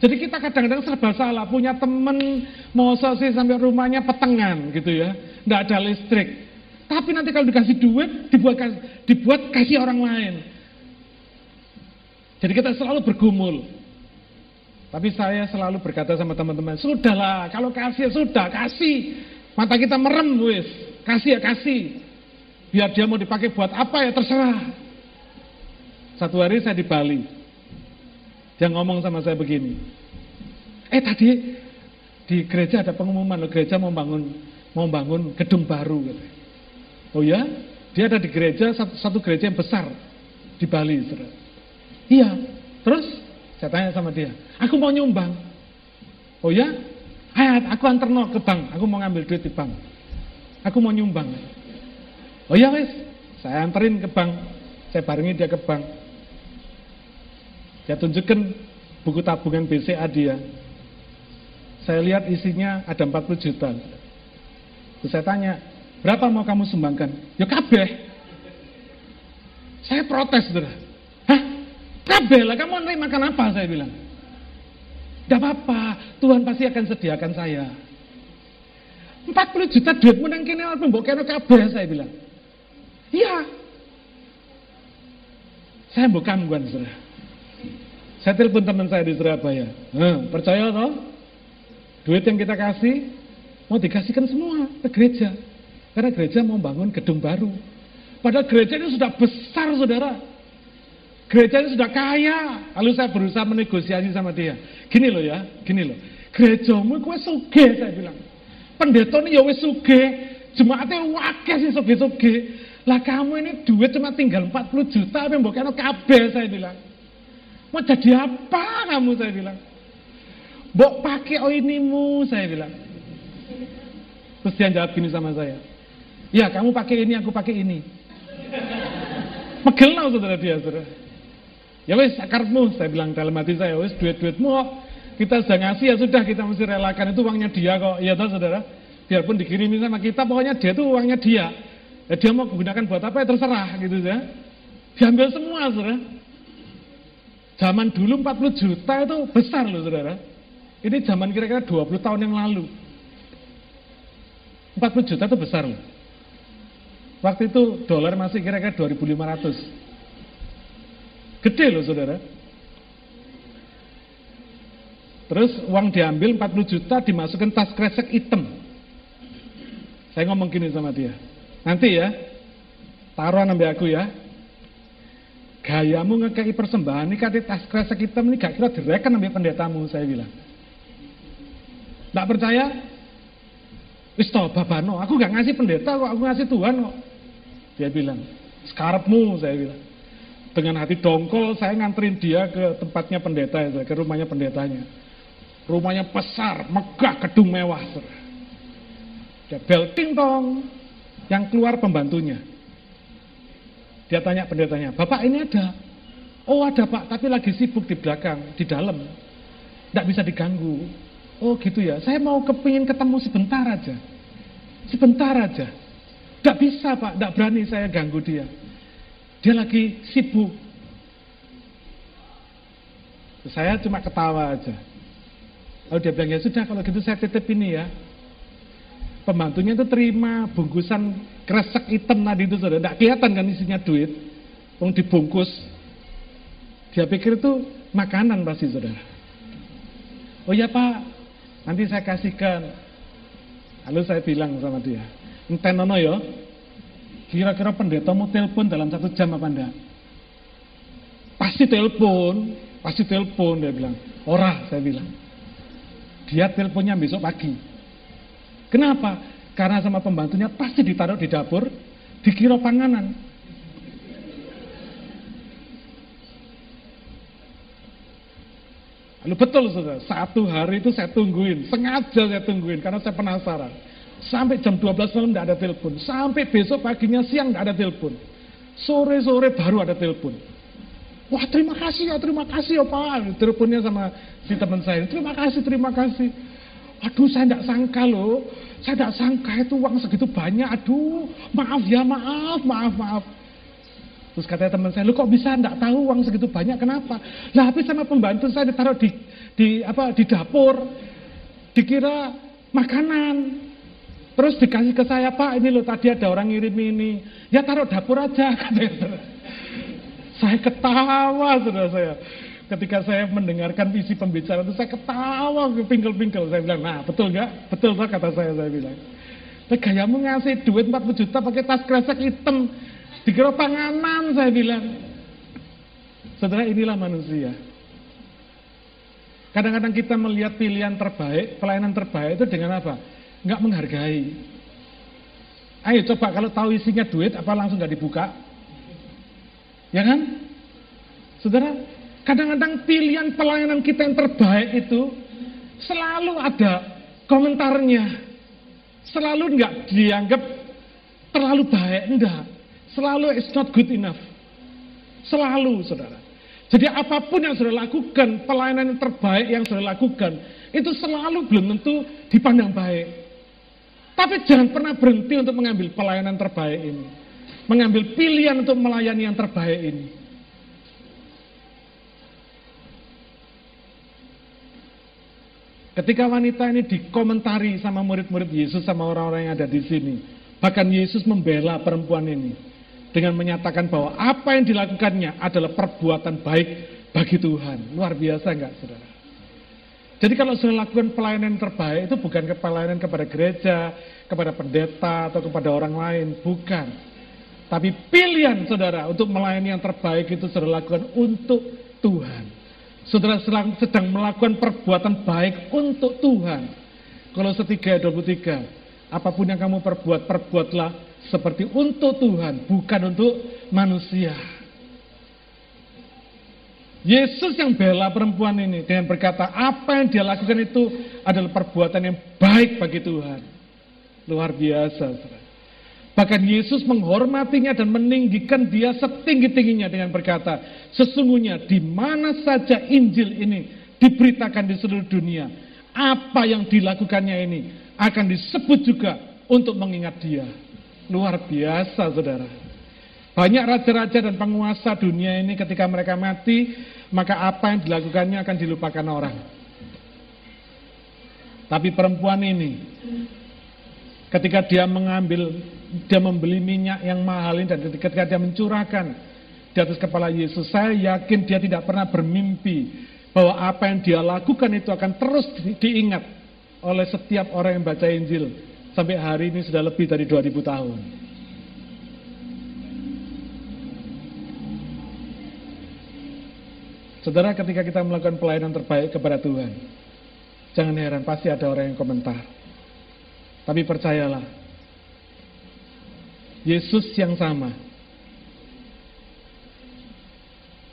Jadi kita kadang-kadang serba salah, punya temen mau sih sampai rumahnya petengan gitu ya, nggak ada listrik. Tapi nanti kalau dikasih duit, dibuat dibuat kasih orang lain. Jadi kita selalu bergumul. Tapi saya selalu berkata sama teman-teman, sudahlah, kalau kasih ya sudah, kasih. Mata kita merem, wis. Kasih ya kasih. Biar dia mau dipakai buat apa ya terserah. Satu hari saya di Bali. Dia ngomong sama saya begini. Eh tadi di gereja ada pengumuman loh, gereja mau bangun mau bangun gedung baru gitu. Oh ya? Dia ada di gereja satu, satu gereja yang besar di Bali. Iya. Terus saya tanya sama dia, aku mau nyumbang. Oh ya? Ayo, aku antar no ke bank. Aku mau ngambil duit di bank. Aku mau nyumbang. Oh ya wes, saya anterin ke bank. Saya barengi dia ke bank. Dia tunjukkan buku tabungan BCA dia. Saya lihat isinya ada 40 juta. Terus saya tanya, berapa mau kamu sumbangkan? Ya kabeh. Saya protes, saudara. Hah? Kabeh lah, kamu makan apa? Saya bilang. Tidak apa-apa, Tuhan pasti akan sediakan saya. 40 juta duit menang kini apa mbok kene kabeh saya bilang. Iya. Saya bukan bukan saudara. Saya telepon teman saya di Surabaya. Nah, percaya toh? Duit yang kita kasih mau dikasihkan semua ke gereja. Karena gereja mau bangun gedung baru. Padahal gereja ini sudah besar, saudara. Gereja ini sudah kaya. Lalu saya berusaha menegosiasi sama dia. Gini loh ya, gini loh. Gerejamu kue suge, saya bilang. Pendeta ini ya suge. Jemaatnya wakil sih suge-suge. Lah kamu ini duit cuma tinggal 40 juta, tapi mbok kena kabeh, saya bilang. Mau jadi apa kamu, saya bilang. Mbok pakai oinimu, saya bilang. Terus dia jawab gini sama saya. Ya kamu pakai ini, aku pakai ini. Megel saudara dia, saudara. Ya wes akarmu, saya bilang dalam hati saya, wes duit-duitmu kok kita sudah ngasih ya sudah kita mesti relakan itu uangnya dia kok. Iya toh saudara. Biarpun dikirimin sama kita, pokoknya dia itu uangnya dia. Ya, dia mau gunakan buat apa ya terserah gitu ya. Diambil semua saudara. Zaman dulu 40 juta itu besar loh saudara. Ini zaman kira-kira 20 tahun yang lalu. 40 juta itu besar loh. Waktu itu dolar masih kira-kira 2500. Gede loh saudara. Terus uang diambil 40 juta dimasukkan tas kresek hitam. Saya ngomong gini sama dia. Nanti ya, taruhan ambil aku ya. Gayamu ngekei persembahan ini kata tas kresek hitam ini gak kira direken ambil pendetamu, saya bilang. Tidak percaya? Wis babano, aku gak ngasih pendeta kok, aku ngasih Tuhan kok. Dia bilang, sekarapmu, saya bilang. Dengan hati dongkol, saya nganterin dia ke tempatnya pendeta, ya, ke rumahnya pendetanya. Rumahnya besar, megah, gedung mewah. Dia belting tong, yang keluar pembantunya. Dia tanya pendetanya, Bapak ini ada? Oh ada Pak, tapi lagi sibuk di belakang, di dalam. Tidak bisa diganggu. Oh gitu ya, saya mau kepingin ketemu sebentar aja. Sebentar aja. Tidak bisa Pak, tidak berani saya ganggu dia. Dia lagi sibuk. Saya cuma ketawa aja. Lalu dia bilang, ya sudah kalau gitu saya titip ini ya. Pembantunya itu terima bungkusan kresek hitam tadi itu saudara. Tidak kelihatan kan isinya duit. Wong dibungkus. Dia pikir itu makanan pasti saudara. Oh ya pak, nanti saya kasihkan. Lalu saya bilang sama dia, entenono ya, kira-kira pendeta mau telepon dalam satu jam apa enggak? Pasti telepon, pasti telepon dia bilang. Ora, saya bilang. Dia teleponnya besok pagi. Kenapa? Karena sama pembantunya pasti ditaruh di dapur, dikira panganan. Lalu betul saudara, satu hari itu saya tungguin, sengaja saya tungguin karena saya penasaran. Sampai jam 12 malam tidak ada telepon, sampai besok paginya siang tidak ada telepon. Sore-sore baru ada telepon. Wah terima kasih ya, terima kasih ya Pak. Teleponnya sama si teman saya, terima kasih, terima kasih. Aduh saya tidak sangka loh, saya tidak sangka itu uang segitu banyak. Aduh maaf ya, maaf, maaf, maaf. Terus katanya teman saya, lu kok bisa enggak tahu uang segitu banyak, kenapa? Lah habis sama pembantu saya ditaruh di, di, apa, di dapur, dikira makanan. Terus dikasih ke saya, Pak ini loh tadi ada orang ngirim ini. Ya taruh dapur aja. (laughs) Saya ketawa, saudara saya. Ketika saya mendengarkan visi pembicaraan itu, saya ketawa, pingkel-pingkel. Saya bilang, nah betul nggak? Betul tak kata saya, saya bilang. gayamu ngasih duit 40 juta pakai tas kresek hitam. Dikira panganan saya bilang. Saudara inilah manusia. Kadang-kadang kita melihat pilihan terbaik, pelayanan terbaik itu dengan apa? Nggak menghargai. Ayo coba kalau tahu isinya duit, apa langsung nggak dibuka? Ya kan? Saudara, kadang-kadang pilihan pelayanan kita yang terbaik itu selalu ada komentarnya. Selalu nggak dianggap terlalu baik, enggak. Selalu it's not good enough. Selalu, saudara. Jadi apa pun yang sudah lakukan, pelayanan yang terbaik yang sudah lakukan, itu selalu belum tentu dipandang baik. Tapi jangan pernah berhenti untuk mengambil pelayanan terbaik ini. Mengambil pilihan untuk melayani yang terbaik ini. Ketika wanita ini dikomentari sama murid-murid Yesus sama orang-orang yang ada di sini. Bahkan Yesus membela perempuan ini dengan menyatakan bahwa apa yang dilakukannya adalah perbuatan baik bagi Tuhan. Luar biasa enggak saudara? Jadi kalau sudah lakukan pelayanan terbaik itu bukan pelayanan kepada gereja, kepada pendeta atau kepada orang lain, bukan. Tapi pilihan saudara untuk melayani yang terbaik itu sudah lakukan untuk Tuhan. Saudara sedang melakukan perbuatan baik untuk Tuhan. Kalau setiga 23, apa pun yang kamu perbuat, perbuatlah seperti untuk Tuhan, bukan untuk manusia. Yesus yang bela perempuan ini dengan berkata apa yang dia lakukan itu adalah perbuatan yang baik bagi Tuhan. Luar biasa. Bahkan Yesus menghormatinya dan meninggikan dia setinggi-tingginya dengan berkata, sesungguhnya di mana saja Injil ini diberitakan di seluruh dunia, apa yang dilakukannya ini akan disebut juga untuk mengingat dia. Luar biasa saudara. Banyak raja-raja dan penguasa dunia ini ketika mereka mati, maka apa yang dilakukannya akan dilupakan orang. Tapi perempuan ini, ketika dia mengambil, dia membeli minyak yang mahal ini, dan ketika dia mencurahkan di atas kepala Yesus, saya yakin dia tidak pernah bermimpi bahwa apa yang dia lakukan itu akan terus diingat oleh setiap orang yang baca Injil Sampai hari ini sudah lebih dari 2000 tahun. Saudara, ketika kita melakukan pelayanan terbaik kepada Tuhan, jangan heran, pasti ada orang yang komentar. Tapi percayalah, Yesus yang sama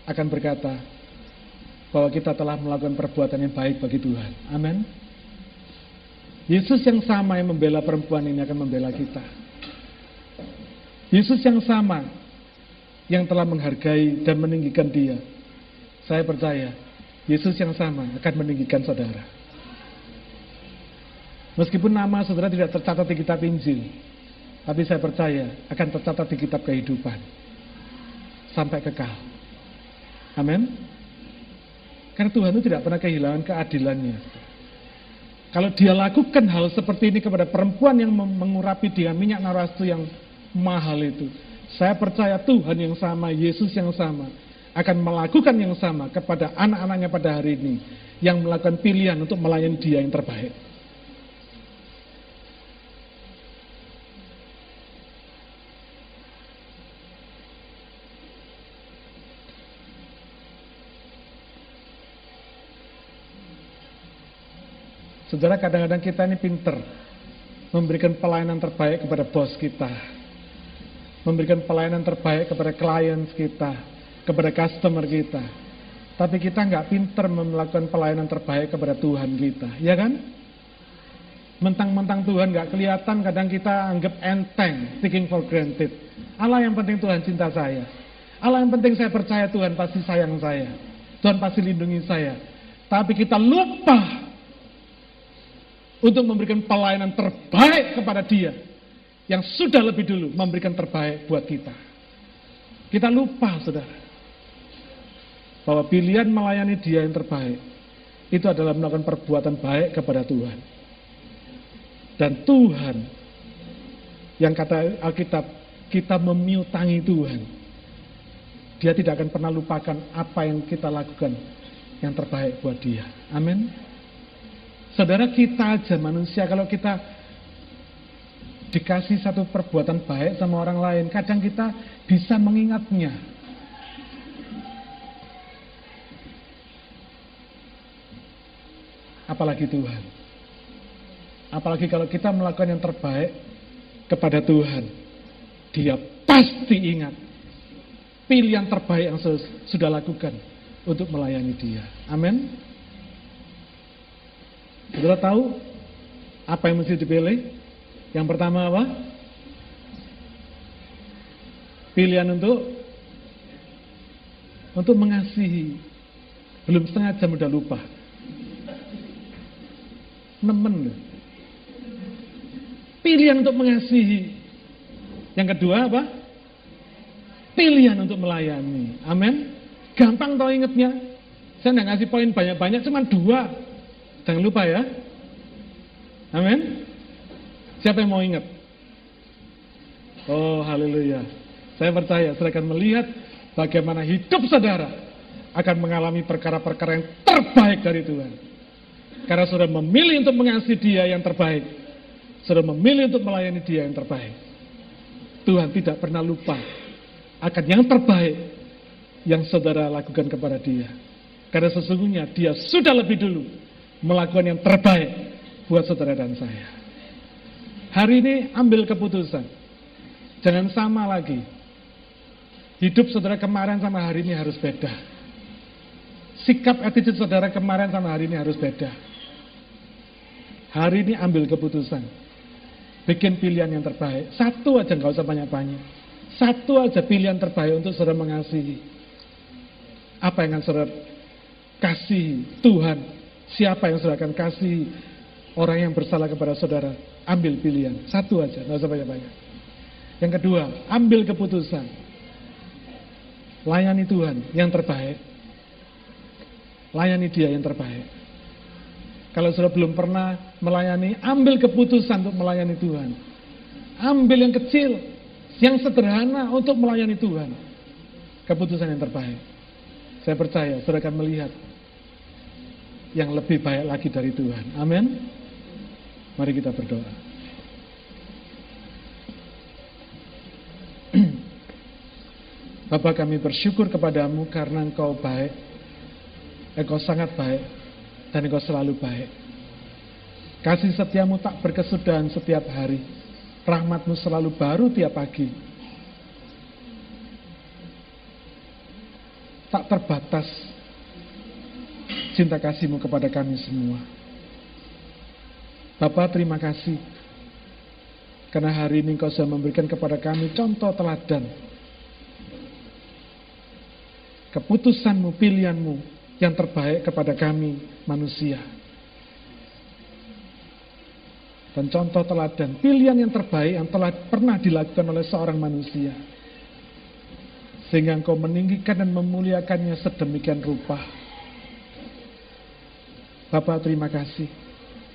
akan berkata bahwa kita telah melakukan perbuatan yang baik bagi Tuhan. Amin. Yesus yang sama yang membela perempuan ini akan membela kita. Yesus yang sama yang telah menghargai dan meninggikan dia. Saya percaya Yesus yang sama akan meninggikan saudara. Meskipun nama saudara tidak tercatat di kitab Injil, tapi saya percaya akan tercatat di kitab kehidupan sampai kekal. Amin. Karena Tuhan itu tidak pernah kehilangan keadilannya. Kalau dia lakukan hal seperti ini kepada perempuan yang mengurapi dia minyak narastu yang mahal itu, saya percaya Tuhan yang sama, Yesus yang sama, akan melakukan yang sama kepada anak-anaknya pada hari ini, yang melakukan pilihan untuk melayani dia yang terbaik. Saudara kadang-kadang kita ini pinter memberikan pelayanan terbaik kepada bos kita, memberikan pelayanan terbaik kepada klien kita, kepada customer kita. Tapi kita nggak pinter melakukan pelayanan terbaik kepada Tuhan kita, ya kan? Mentang-mentang Tuhan nggak kelihatan, kadang kita anggap enteng, taking for granted. Allah yang penting Tuhan cinta saya. Allah yang penting saya percaya Tuhan pasti sayang saya. Tuhan pasti lindungi saya. Tapi kita lupa untuk memberikan pelayanan terbaik kepada dia yang sudah lebih dulu memberikan terbaik buat kita. Kita lupa, saudara, bahwa pilihan melayani dia yang terbaik itu adalah melakukan perbuatan baik kepada Tuhan. Dan Tuhan yang kata Alkitab, kita memiutangi Tuhan. Dia tidak akan pernah lupakan apa yang kita lakukan yang terbaik buat dia. Amin. Saudara kita aja manusia kalau kita dikasih satu perbuatan baik sama orang lain, kadang kita bisa mengingatnya. Apalagi Tuhan. Apalagi kalau kita melakukan yang terbaik kepada Tuhan. Dia pasti ingat pilihan terbaik yang sudah lakukan untuk melayani dia. Amin. Saudara tahu apa yang mesti dipilih? Yang pertama apa? Pilihan untuk untuk mengasihi. Belum setengah jam udah lupa. Nemen. Pilihan untuk mengasihi. Yang kedua apa? Pilihan untuk melayani. Amin. Gampang tau ingetnya. Saya nggak ngasih poin banyak-banyak, cuma dua. Jangan lupa ya. Amin. Siapa yang mau ingat? Oh, haleluya. Saya percaya, saya akan melihat bagaimana hidup saudara akan mengalami perkara-perkara yang terbaik dari Tuhan. Karena sudah memilih untuk mengasihi dia yang terbaik. Sudah memilih untuk melayani dia yang terbaik. Tuhan tidak pernah lupa akan yang terbaik yang saudara lakukan kepada dia. Karena sesungguhnya dia sudah lebih dulu melakukan yang terbaik buat saudara dan saya. Hari ini ambil keputusan. Jangan sama lagi. Hidup saudara kemarin sama hari ini harus beda. Sikap attitude saudara kemarin sama hari ini harus beda. Hari ini ambil keputusan. Bikin pilihan yang terbaik. Satu aja nggak usah banyak-banyak. Satu aja pilihan terbaik untuk saudara mengasihi. Apa yang akan saudara kasih Tuhan? Siapa yang saudara akan kasih orang yang bersalah kepada saudara? Ambil pilihan. Satu aja, nggak usah banyak-banyak. Yang kedua, ambil keputusan. Layani Tuhan yang terbaik. Layani dia yang terbaik. Kalau sudah belum pernah melayani, ambil keputusan untuk melayani Tuhan. Ambil yang kecil, yang sederhana untuk melayani Tuhan. Keputusan yang terbaik. Saya percaya, saudara akan melihat yang lebih baik lagi dari Tuhan. Amin. Mari kita berdoa. (clears throat) Bapak kami bersyukur kepadamu karena engkau baik, engkau sangat baik, dan engkau selalu baik. Kasih setiamu tak berkesudahan setiap hari, rahmatmu selalu baru tiap pagi. Tak terbatas cinta kasihmu kepada kami semua. Bapak terima kasih. Karena hari ini engkau sudah memberikan kepada kami contoh teladan. Keputusanmu, pilihanmu yang terbaik kepada kami manusia. Dan contoh teladan, pilihan yang terbaik yang telah pernah dilakukan oleh seorang manusia. Sehingga engkau meninggikan dan memuliakannya sedemikian rupa. Bapak terima kasih.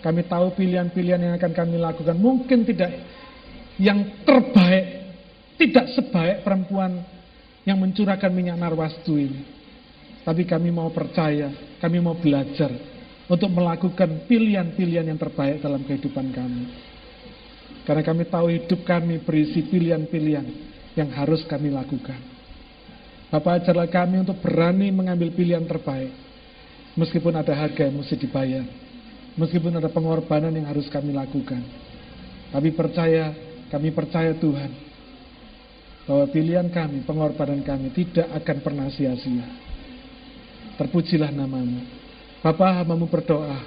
Kami tahu pilihan-pilihan yang akan kami lakukan mungkin tidak yang terbaik, tidak sebaik perempuan yang mencurahkan minyak narwastu ini. Tapi kami mau percaya, kami mau belajar untuk melakukan pilihan-pilihan yang terbaik dalam kehidupan kami. Karena kami tahu hidup kami berisi pilihan-pilihan yang harus kami lakukan. Bapak ajarlah kami untuk berani mengambil pilihan terbaik. Meskipun ada harga yang mesti dibayar. Meskipun ada pengorbanan yang harus kami lakukan. Tapi percaya, kami percaya Tuhan. Bahwa pilihan kami, pengorbanan kami tidak akan pernah sia-sia. Terpujilah namamu. Bapak hamamu berdoa.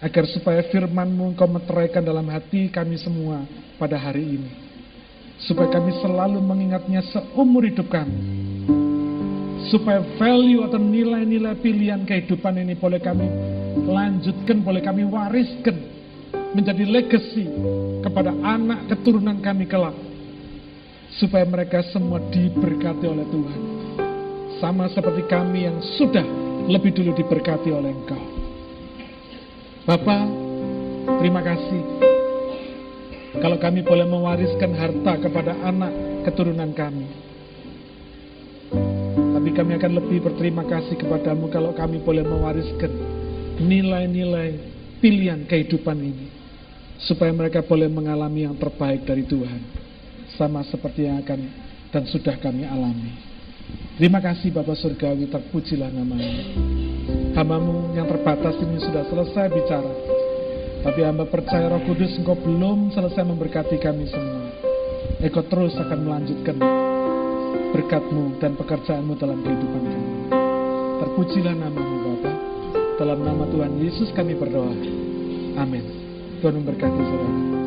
Agar supaya firmanmu engkau meteraikan dalam hati kami semua pada hari ini. Supaya kami selalu mengingatnya seumur hidup kami supaya value atau nilai-nilai pilihan kehidupan ini boleh kami lanjutkan, boleh kami wariskan menjadi legacy kepada anak keturunan kami kelak supaya mereka semua diberkati oleh Tuhan sama seperti kami yang sudah lebih dulu diberkati oleh Engkau Bapak terima kasih kalau kami boleh mewariskan harta kepada anak keturunan kami tapi kami akan lebih berterima kasih kepadamu kalau kami boleh mewariskan nilai-nilai pilihan kehidupan ini supaya mereka boleh mengalami yang terbaik dari Tuhan, sama seperti yang akan dan sudah kami alami. Terima kasih Bapak Surgawi, terpujilah namanya. Hamamu yang terbatas ini sudah selesai bicara. Tapi hamba percaya roh kudus engkau belum selesai memberkati kami semua. Engkau terus akan melanjutkan berkatmu dan pekerjaanmu dalam kehidupan kami. Terpujilah namamu Bapa. Dalam nama Tuhan Yesus kami berdoa. Amin. Tuhan memberkati saudara.